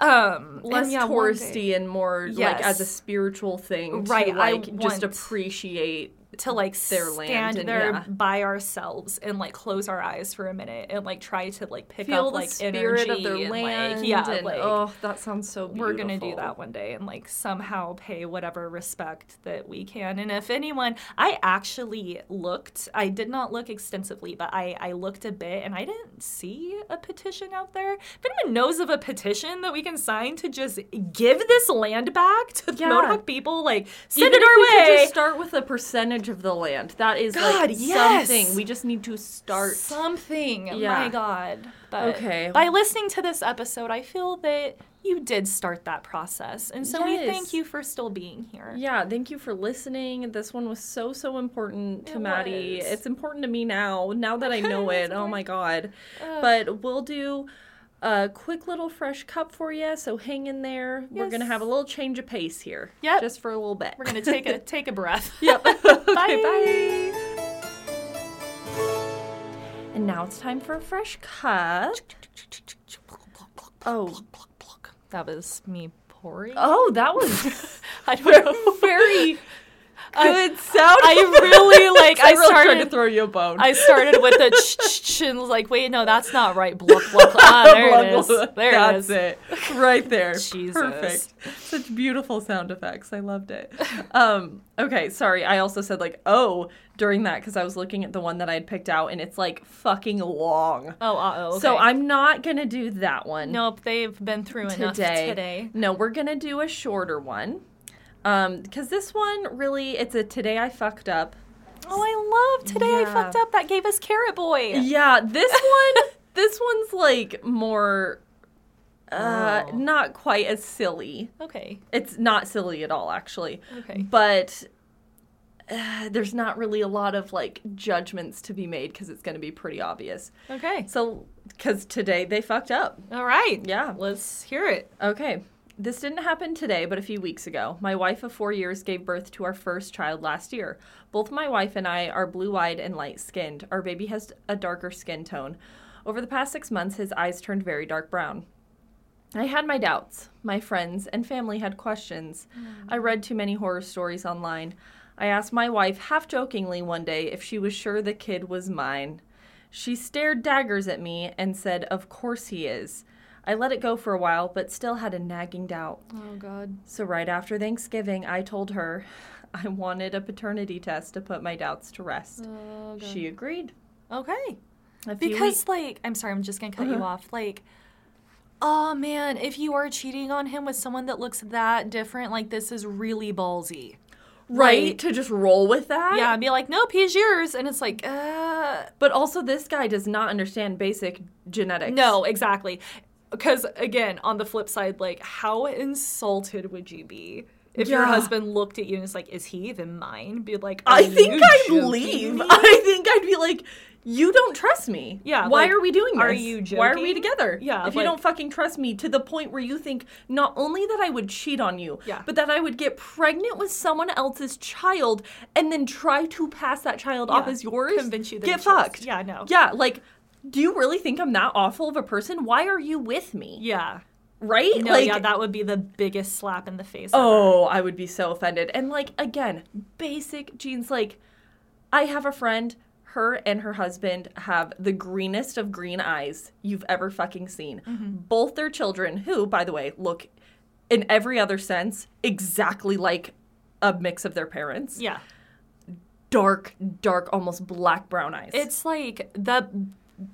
Um, Less yeah, touristy and more like as a spiritual thing. Right, To, I like just want- appreciate to like their land stand and- there yeah. by ourselves and like close our eyes for a minute and like try to like pick feel up the like spirit energy of their and, land. Like, yeah, and, like oh, that sounds so beautiful. we're gonna do that one day and like somehow pay whatever respect that we can. And if anyone, I actually looked. I did not look extensively, but I I looked a bit and I didn't see a petition out there. If anyone knows of a petition that we can sign to just give this land back to the Yeah. Modoc people, like send Even it our way. just start with a percentage of the land. That is God, like yes. something. We just need to start. something. Oh yeah. My God. But Okay. By listening to this episode, I feel that you did start that process, and so we thank you for still being here. Yeah, thank you for listening. This one was so so important to It Madi. was. It's important to me now. Now that I know <laughs> it. Oh my god. Ugh. But we'll do a quick little fresh cup for you. So hang in there. We're gonna have a little change of pace here. Yep. Just for a little bit. We're gonna take a <laughs> take a breath. yep. <laughs> <laughs> okay. Bye. Bye. And now it's time for a fresh cup. <sniffs> Oh. That was me pouring. Oh, that was I don't know. very good sound. I really like. <laughs> I I really tried to throw you a bone. I started with the ch ch ch and was like, wait, no, that's not right. Bluck, bluck. <laughs> Ah, there it is. There That's it it, is. right there. <laughs> Jesus. Perfect. Such beautiful sound effects. I loved it. Um, okay, sorry. I also said like oh during that because I was looking at the one that I had picked out and it's like fucking long. Oh, uh oh. Okay. So I'm not gonna do that one Nope, they've been through enough today. today. No, we're gonna do a shorter one. Um, because this one really it's a today I fucked up. Oh, I love today. I fucked up. That gave us Carrot Boy. Yeah, this <laughs> one this one's like more uh Oh. not quite as silly. Okay. It's not silly at all actually. Okay. But uh, there's not really a lot of like judgments to be made because it's going to be pretty obvious. Okay. So, because today they fucked up. All right. Yeah. Let's hear it. Okay. This didn't happen today, but a few weeks ago. My wife of four years gave birth to our first child last year. Both my wife and I are blue eyed and light skinned. Our baby has a darker skin tone. Over the past six months, his eyes turned very dark brown. I had my doubts. My friends and family had questions. Hmm. I read too many horror stories online. I asked my wife, half jokingly, one day if she was sure the kid was mine. She stared daggers at me and said, Of course he is. I let it go for a while, but still had a nagging doubt. Oh God. So, right after Thanksgiving, I told her <laughs> I wanted a paternity test to put my doubts to rest. Oh, God. She agreed. Okay. Because like, I'm sorry, I'm just gonna cut you Uh-huh. off. Like, oh man, if you are cheating on him with someone that looks that different, like this is really ballsy. right like- to just roll with that. Yeah, and be like, nope, he's yours, and it's like, uh, But also, this guy does not understand basic genetics. no, exactly. Because again, on the flip side, like, how insulted would you be? If your husband looked at you and was like, "Is he even mine?" Be like, I "Are think I'd leave. me?" I think I'd be like, you don't trust me. Yeah, Why like, are we doing this? are you joking? Why are we together? Yeah, If you don't fucking trust me to the point where you think not only that I would cheat on you, Yeah. but that I would get pregnant with someone else's child and then try to pass that child off as yours. convince you that get it's fucked. Yeah, no. Yeah, like, do you really think I'm that awful of a person? Why are you with me? Yeah. right? No, like yeah, that would be the biggest slap in the face. Oh, I would be so offended. And like again, basic genes like I have a friend, her and her husband have the greenest of green eyes you've ever fucking seen. Mm-hmm. Both their children, who by the way, look in every other sense exactly like a mix of their parents. Yeah. Dark, dark, almost black brown eyes. It's like the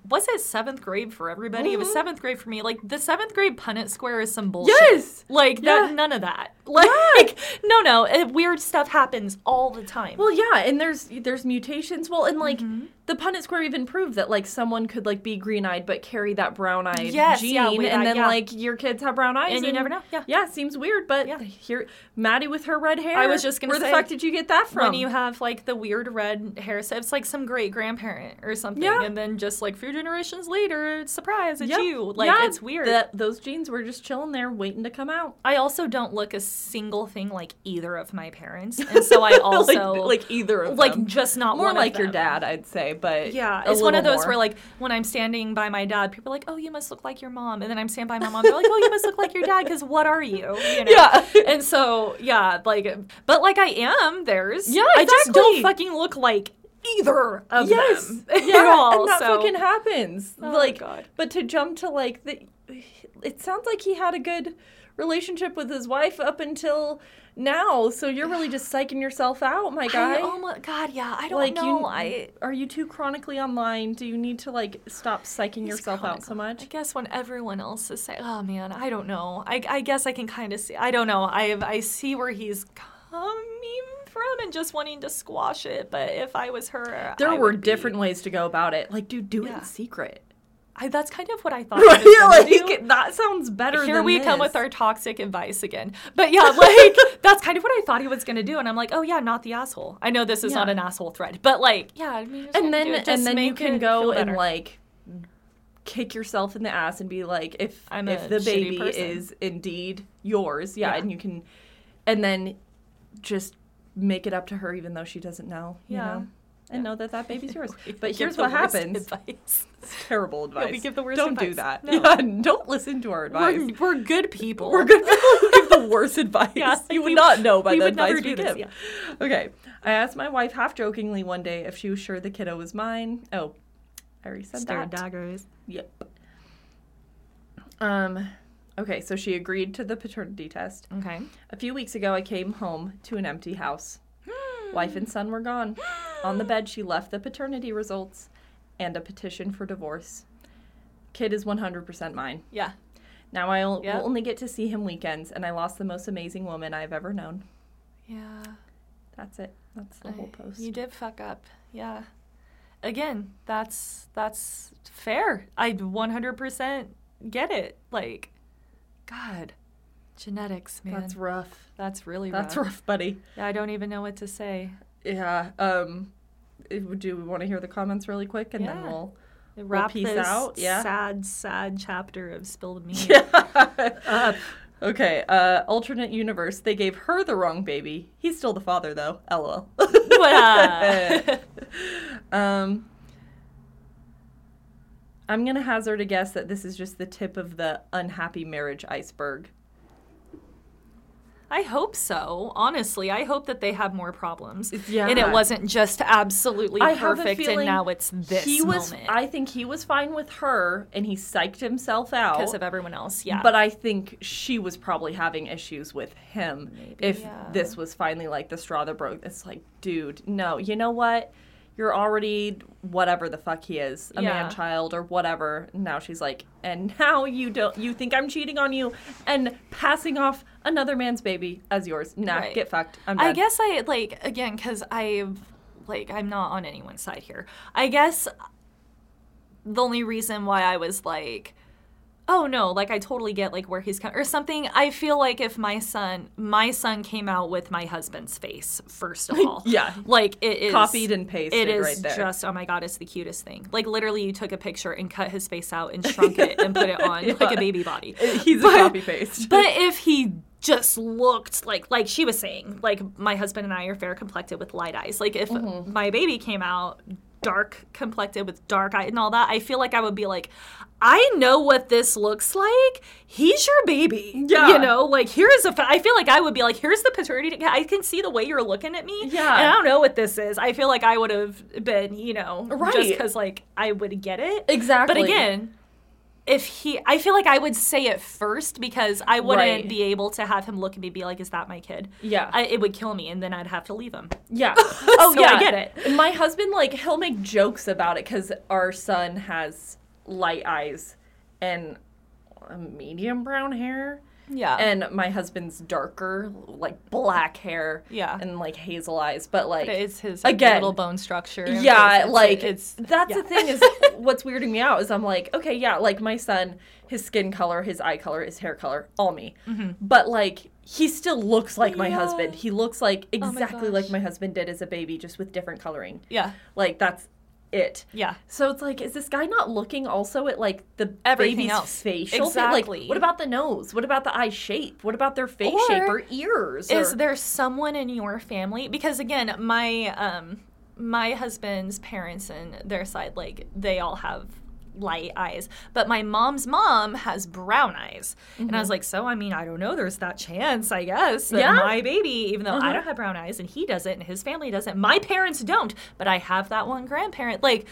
was it seventh grade for everybody? It was seventh grade for me. Like the seventh grade Punnett Square is some bullshit. Yes! Like Yeah. that none of that. <laughs> Like no no, it, weird stuff happens all the time. Well, yeah, and there's there's mutations. Well, and like Mm-hmm. The Punnett Square even proved that like someone could like be green eyed but carry that brown eyed Yes, gene, yeah, and then yeah. like your kids have brown eyes, And you never know, yeah. yeah, seems weird, but Yeah. here Madi with her red hair. I was just gonna where say, the fuck did you get that from? when you have like the weird red hair, so it's like some great grandparent or something, Yeah. and then just like few generations later, surprise, it's Yep. you. Like Yeah, it's weird. That those genes were just chilling there, waiting to come out. I also don't look a single thing like either of my parents, <laughs> and so I also like, like either of like them. just not more like your dad, I'd say, but Yeah, it's one of those more. where like when I'm standing by my dad, people are like, "Oh, you must look like your mom," and then I'm standing by my mom, they're like, "Oh, you must look like your dad," because what are you? you know? Yeah. <laughs> and so yeah, like, but like I am theirs. Yeah, I just don't fucking look like either of yes, them <laughs> yeah, at all. and that so. fucking happens. Oh, like, but to jump to like the, it sounds like he had a good relationship with his wife up until now. So you're really just <sighs> psyching yourself out, my guy. I, oh god, yeah, I don't like know. you, I are you too chronically online? Do you need to like stop psyching yourself out so much? I guess when everyone else is saying, "Oh man, I don't know," I, I guess I can kind of see. I don't know. I I see where he's coming from and just wanting to squash it. But if I was her, There I were would be- different ways to go about it. Like, dude, do it in secret. I, that's kind of what I thought. <laughs> he Right? Like do. that sounds better. Here we come with our toxic advice again. But yeah, <laughs> like that's kind of what I thought he was gonna do, and I'm like, oh yeah, not the asshole. I know this is not an asshole thread, but like, yeah, I mean, and then. Just and then you can go and like kick yourself in the ass and be like if I'm if the baby person. is indeed yours yeah, Yeah. and you can and then just make it up to her even though she doesn't know you Yeah. know and know that that baby's yours <laughs> but here's what happens Advice. It's terrible advice we give the worst advice. don't do that No. yeah, <laughs> don't listen to our advice We're, we're good people. we're good people who give the worst <laughs> advice. Yeah, you would we- not know by the would never advice we do this, give. Okay. I asked my wife half jokingly one day if she was sure the kiddo was mine. Oh, I already said Stare that. daggers. Yep. Um, okay, so she agreed to the paternity test. Okay. A few weeks ago, I came home to an empty house. Wife and son were gone. On the bed, she left the paternity results and a petition for divorce. Kid is 100% mine. Yeah. Now I will Yep. only get to see him weekends, and I lost the most amazing woman I've ever known. Yeah. That's it. That's the whole post. You did fuck up. Yeah. Again, that's that's fair. I 100% get it. Like, God, genetics, man. That's rough. That's really rough. That's rough. buddy. Yeah, I don't even know what to say. Yeah. Um, do we want to hear the comments really quick, and then we'll Wrap peace this out, yeah? sad, sad chapter of Spill the Mead. <laughs> yeah. up. Okay. Uh, alternate universe. They gave her the wrong baby. He's still the father, though. LOL. <laughs> Um, I'm gonna hazard a guess that this is just the tip of the unhappy marriage iceberg. I hope so. Honestly, I hope that they have more problems. Yeah. And it wasn't just absolutely I perfect and now it's this he was. moment I think he was fine with her, and he psyched himself out because of everyone else. Yeah. But I think she was probably having issues with him. if yeah. this was finally like the straw that broke, it's like, dude, no. You know what? You're already whatever the fuck he is, a Yeah. man child or whatever. Now she's like, and now you don't. You think I'm cheating on you and passing off another man's baby as yours? Nah, Right. get fucked. I'm done. I guess I like again because I've like I'm not on anyone's side here. I guess the only reason why I was like, oh no, like I totally get like where he's coming or something. I feel like if my son, my son came out with my husband's face first of <laughs> all, Yeah. like it is Copied and pasted It is right there. just oh my god, it's the cutest thing. Like literally, you took a picture and cut his face out and <laughs> shrunk it and put it on like a baby body. <laughs> He's But- a copy paste. But if he just looked like like she was saying, like my husband and I are fair complected with light eyes. Like if Mm-hmm. my baby came out dark complected with dark eye and all that, I feel like I would be like, I know what this looks like. He's your baby. Yeah. You know, like here's a. fa- I feel like I would be like, here's the paternity. I can see the way you're looking at me. Yeah. And I don't know what this is. I feel like I would have been, you know, just Right. because like I would get it. Exactly. But again, if he, I feel like I would say it first because I wouldn't Right. be able to have him look at me and be like, is that my kid? Yeah. I, it would kill me and then I'd have to leave him. Yeah. <laughs> Oh So I yeah, get it. My husband like he'll make jokes about it because our son has light eyes and medium brown hair, Yeah. and my husband's darker, like black hair. Yeah. And like hazel eyes, but like But it's his like, Again. little bone structure. yeah, it's- like it's that's yeah. the thing is <laughs> what's weirding me out is I'm like, okay, yeah, like my son, his skin color, his eye color, his hair color, all me. But like he still looks like my Mm-hmm. Yeah. Oh husband. He looks like my exactly like my husband did as a baby, just with different coloring. Yeah. Like that's it. Yeah. So it's like, is this guy not looking also at like the Everything baby's else. facial? Exactly. Like, what about the nose? What about the eye shape? What about their face Or shape or ears? Is or- there someone in your family? Because again, my um my husband's parents and their side, like they all have light eyes, but my mom's mom has brown eyes, and I was like, so I mean, I don't know. There's that chance, I guess, that Yeah. my baby, even though I Uh-huh. don't have brown eyes and he doesn't, and his family doesn't, my parents don't, but I have that one grandparent, like.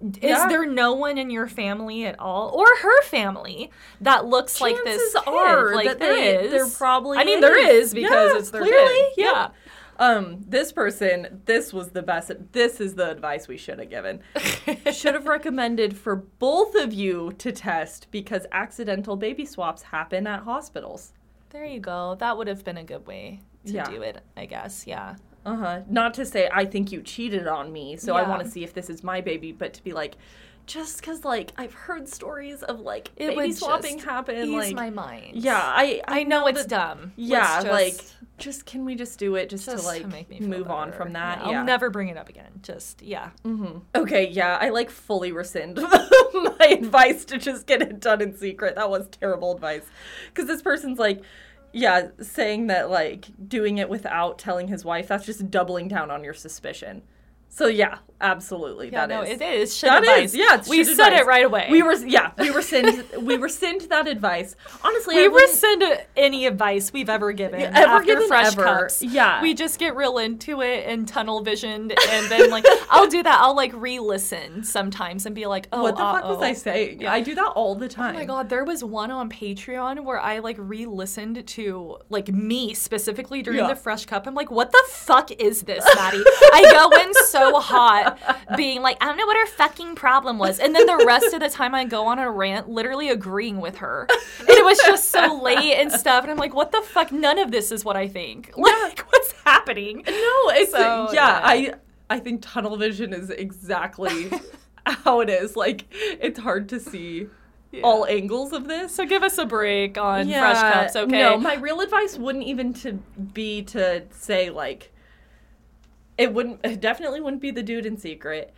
Is Yeah. there no one in your family at all, or her family, that looks like this? Kid? are like that there they- is. there probably I mean, there is. is because Yeah, it's their clearly, kid. yeah. Yeah. Um, this person, this was the best. This is the advice we should have given. <laughs> should have recommended for both of you to test because accidental baby swaps happen at hospitals. There you go. That would have been a good way to Yeah. do it, I guess. Yeah. Uh huh. Not to say I think you cheated on me, so I want to see if this is my baby, but to be like, just because like I've heard stories of like It baby swapping happen, Ease like my mind. yeah, I I know it's that- dumb. Yeah, just- like just can we just do it just, just to like make me feel move on from that? Yeah, Yeah. I'll never bring it up again. Just yeah. Mm-hmm. Okay, yeah, I like fully rescind <laughs> my advice to just get it done in secret. That was terrible advice. Because this person's like, yeah, saying that like doing it without telling his wife, that's just doubling down on your suspicion. So yeah, absolutely, Yeah, that no, is. it is. That advice. is, yeah. it's we said advice. it right away. We were, yeah, we rescind, we rescind that advice. Honestly, we rescind any advice we've ever given. Yeah, ever after given fresh ever. cups. Yeah. We just get real into it and tunnel visioned, and then like <laughs> I'll do that. I'll like re-listen sometimes and be like, oh, what the fuck was. I saying? Yeah. I do that all the time. Oh my god, there was one on Patreon where I like re-listened to like me specifically during Yeah. the fresh cup. I'm like, what the fuck is this, Madi? I go in so <laughs> hot, being like, I don't know what her fucking problem was, and then the rest of the time I go on a rant, literally agreeing with her. And it was just so late and stuff, and I'm like, what the fuck? None of this is what I think. <laughs> Like, what's happening? No, it's So, yeah, yeah. I I think tunnel vision is exactly <laughs> how it is. Like it's hard to see all angles of this. So give us a break on fresh cups, okay? No, my real advice wouldn't even to be to say like it wouldn't it definitely wouldn't be the dude in secret.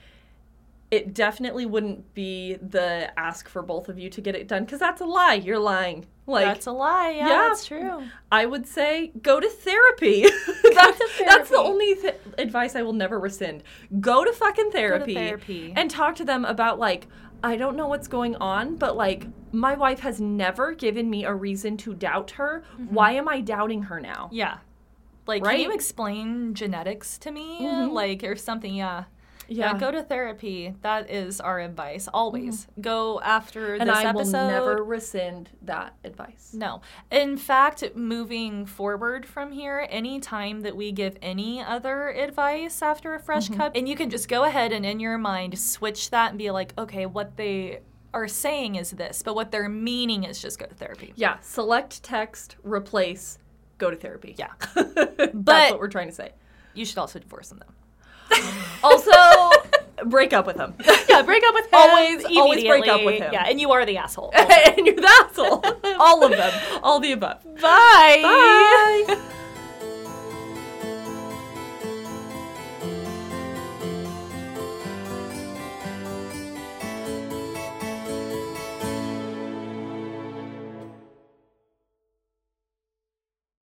It definitely wouldn't be the ask for both of you to get it done because that's a lie. You're lying. Like that's a lie. Yeah, yeah. that's true. I would say go to therapy. <laughs> that's, to that's the only th- advice I will never rescind. Go to fucking therapy, therapy. and talk to them about like I don't know what's going on, but like my wife has never given me a reason to doubt her. Mm-hmm. Why am I doubting her now? Yeah. Like, Right? can you explain genetics to me? Mhm. Like, or something? Yeah. Yeah. go to therapy. That is our advice. Always go after and this I episode. will never rescind that advice. No. In fact, moving forward from here, any time that we give any other advice after a fresh Mm-hmm. cup, and you can just go ahead and in your mind switch that and be like, okay, what they are saying is this, but what they're meaning is just go to therapy. Yeah, select text, replace, go to therapy. Yeah. <laughs> but That's what we're trying to say. You should also divorce them. <laughs> Also, break up with them. yeah, break up with <laughs> him. Always- always break up with him. Yeah, and you are the asshole. and you're the asshole. All of them. All the above. Bye. Bye.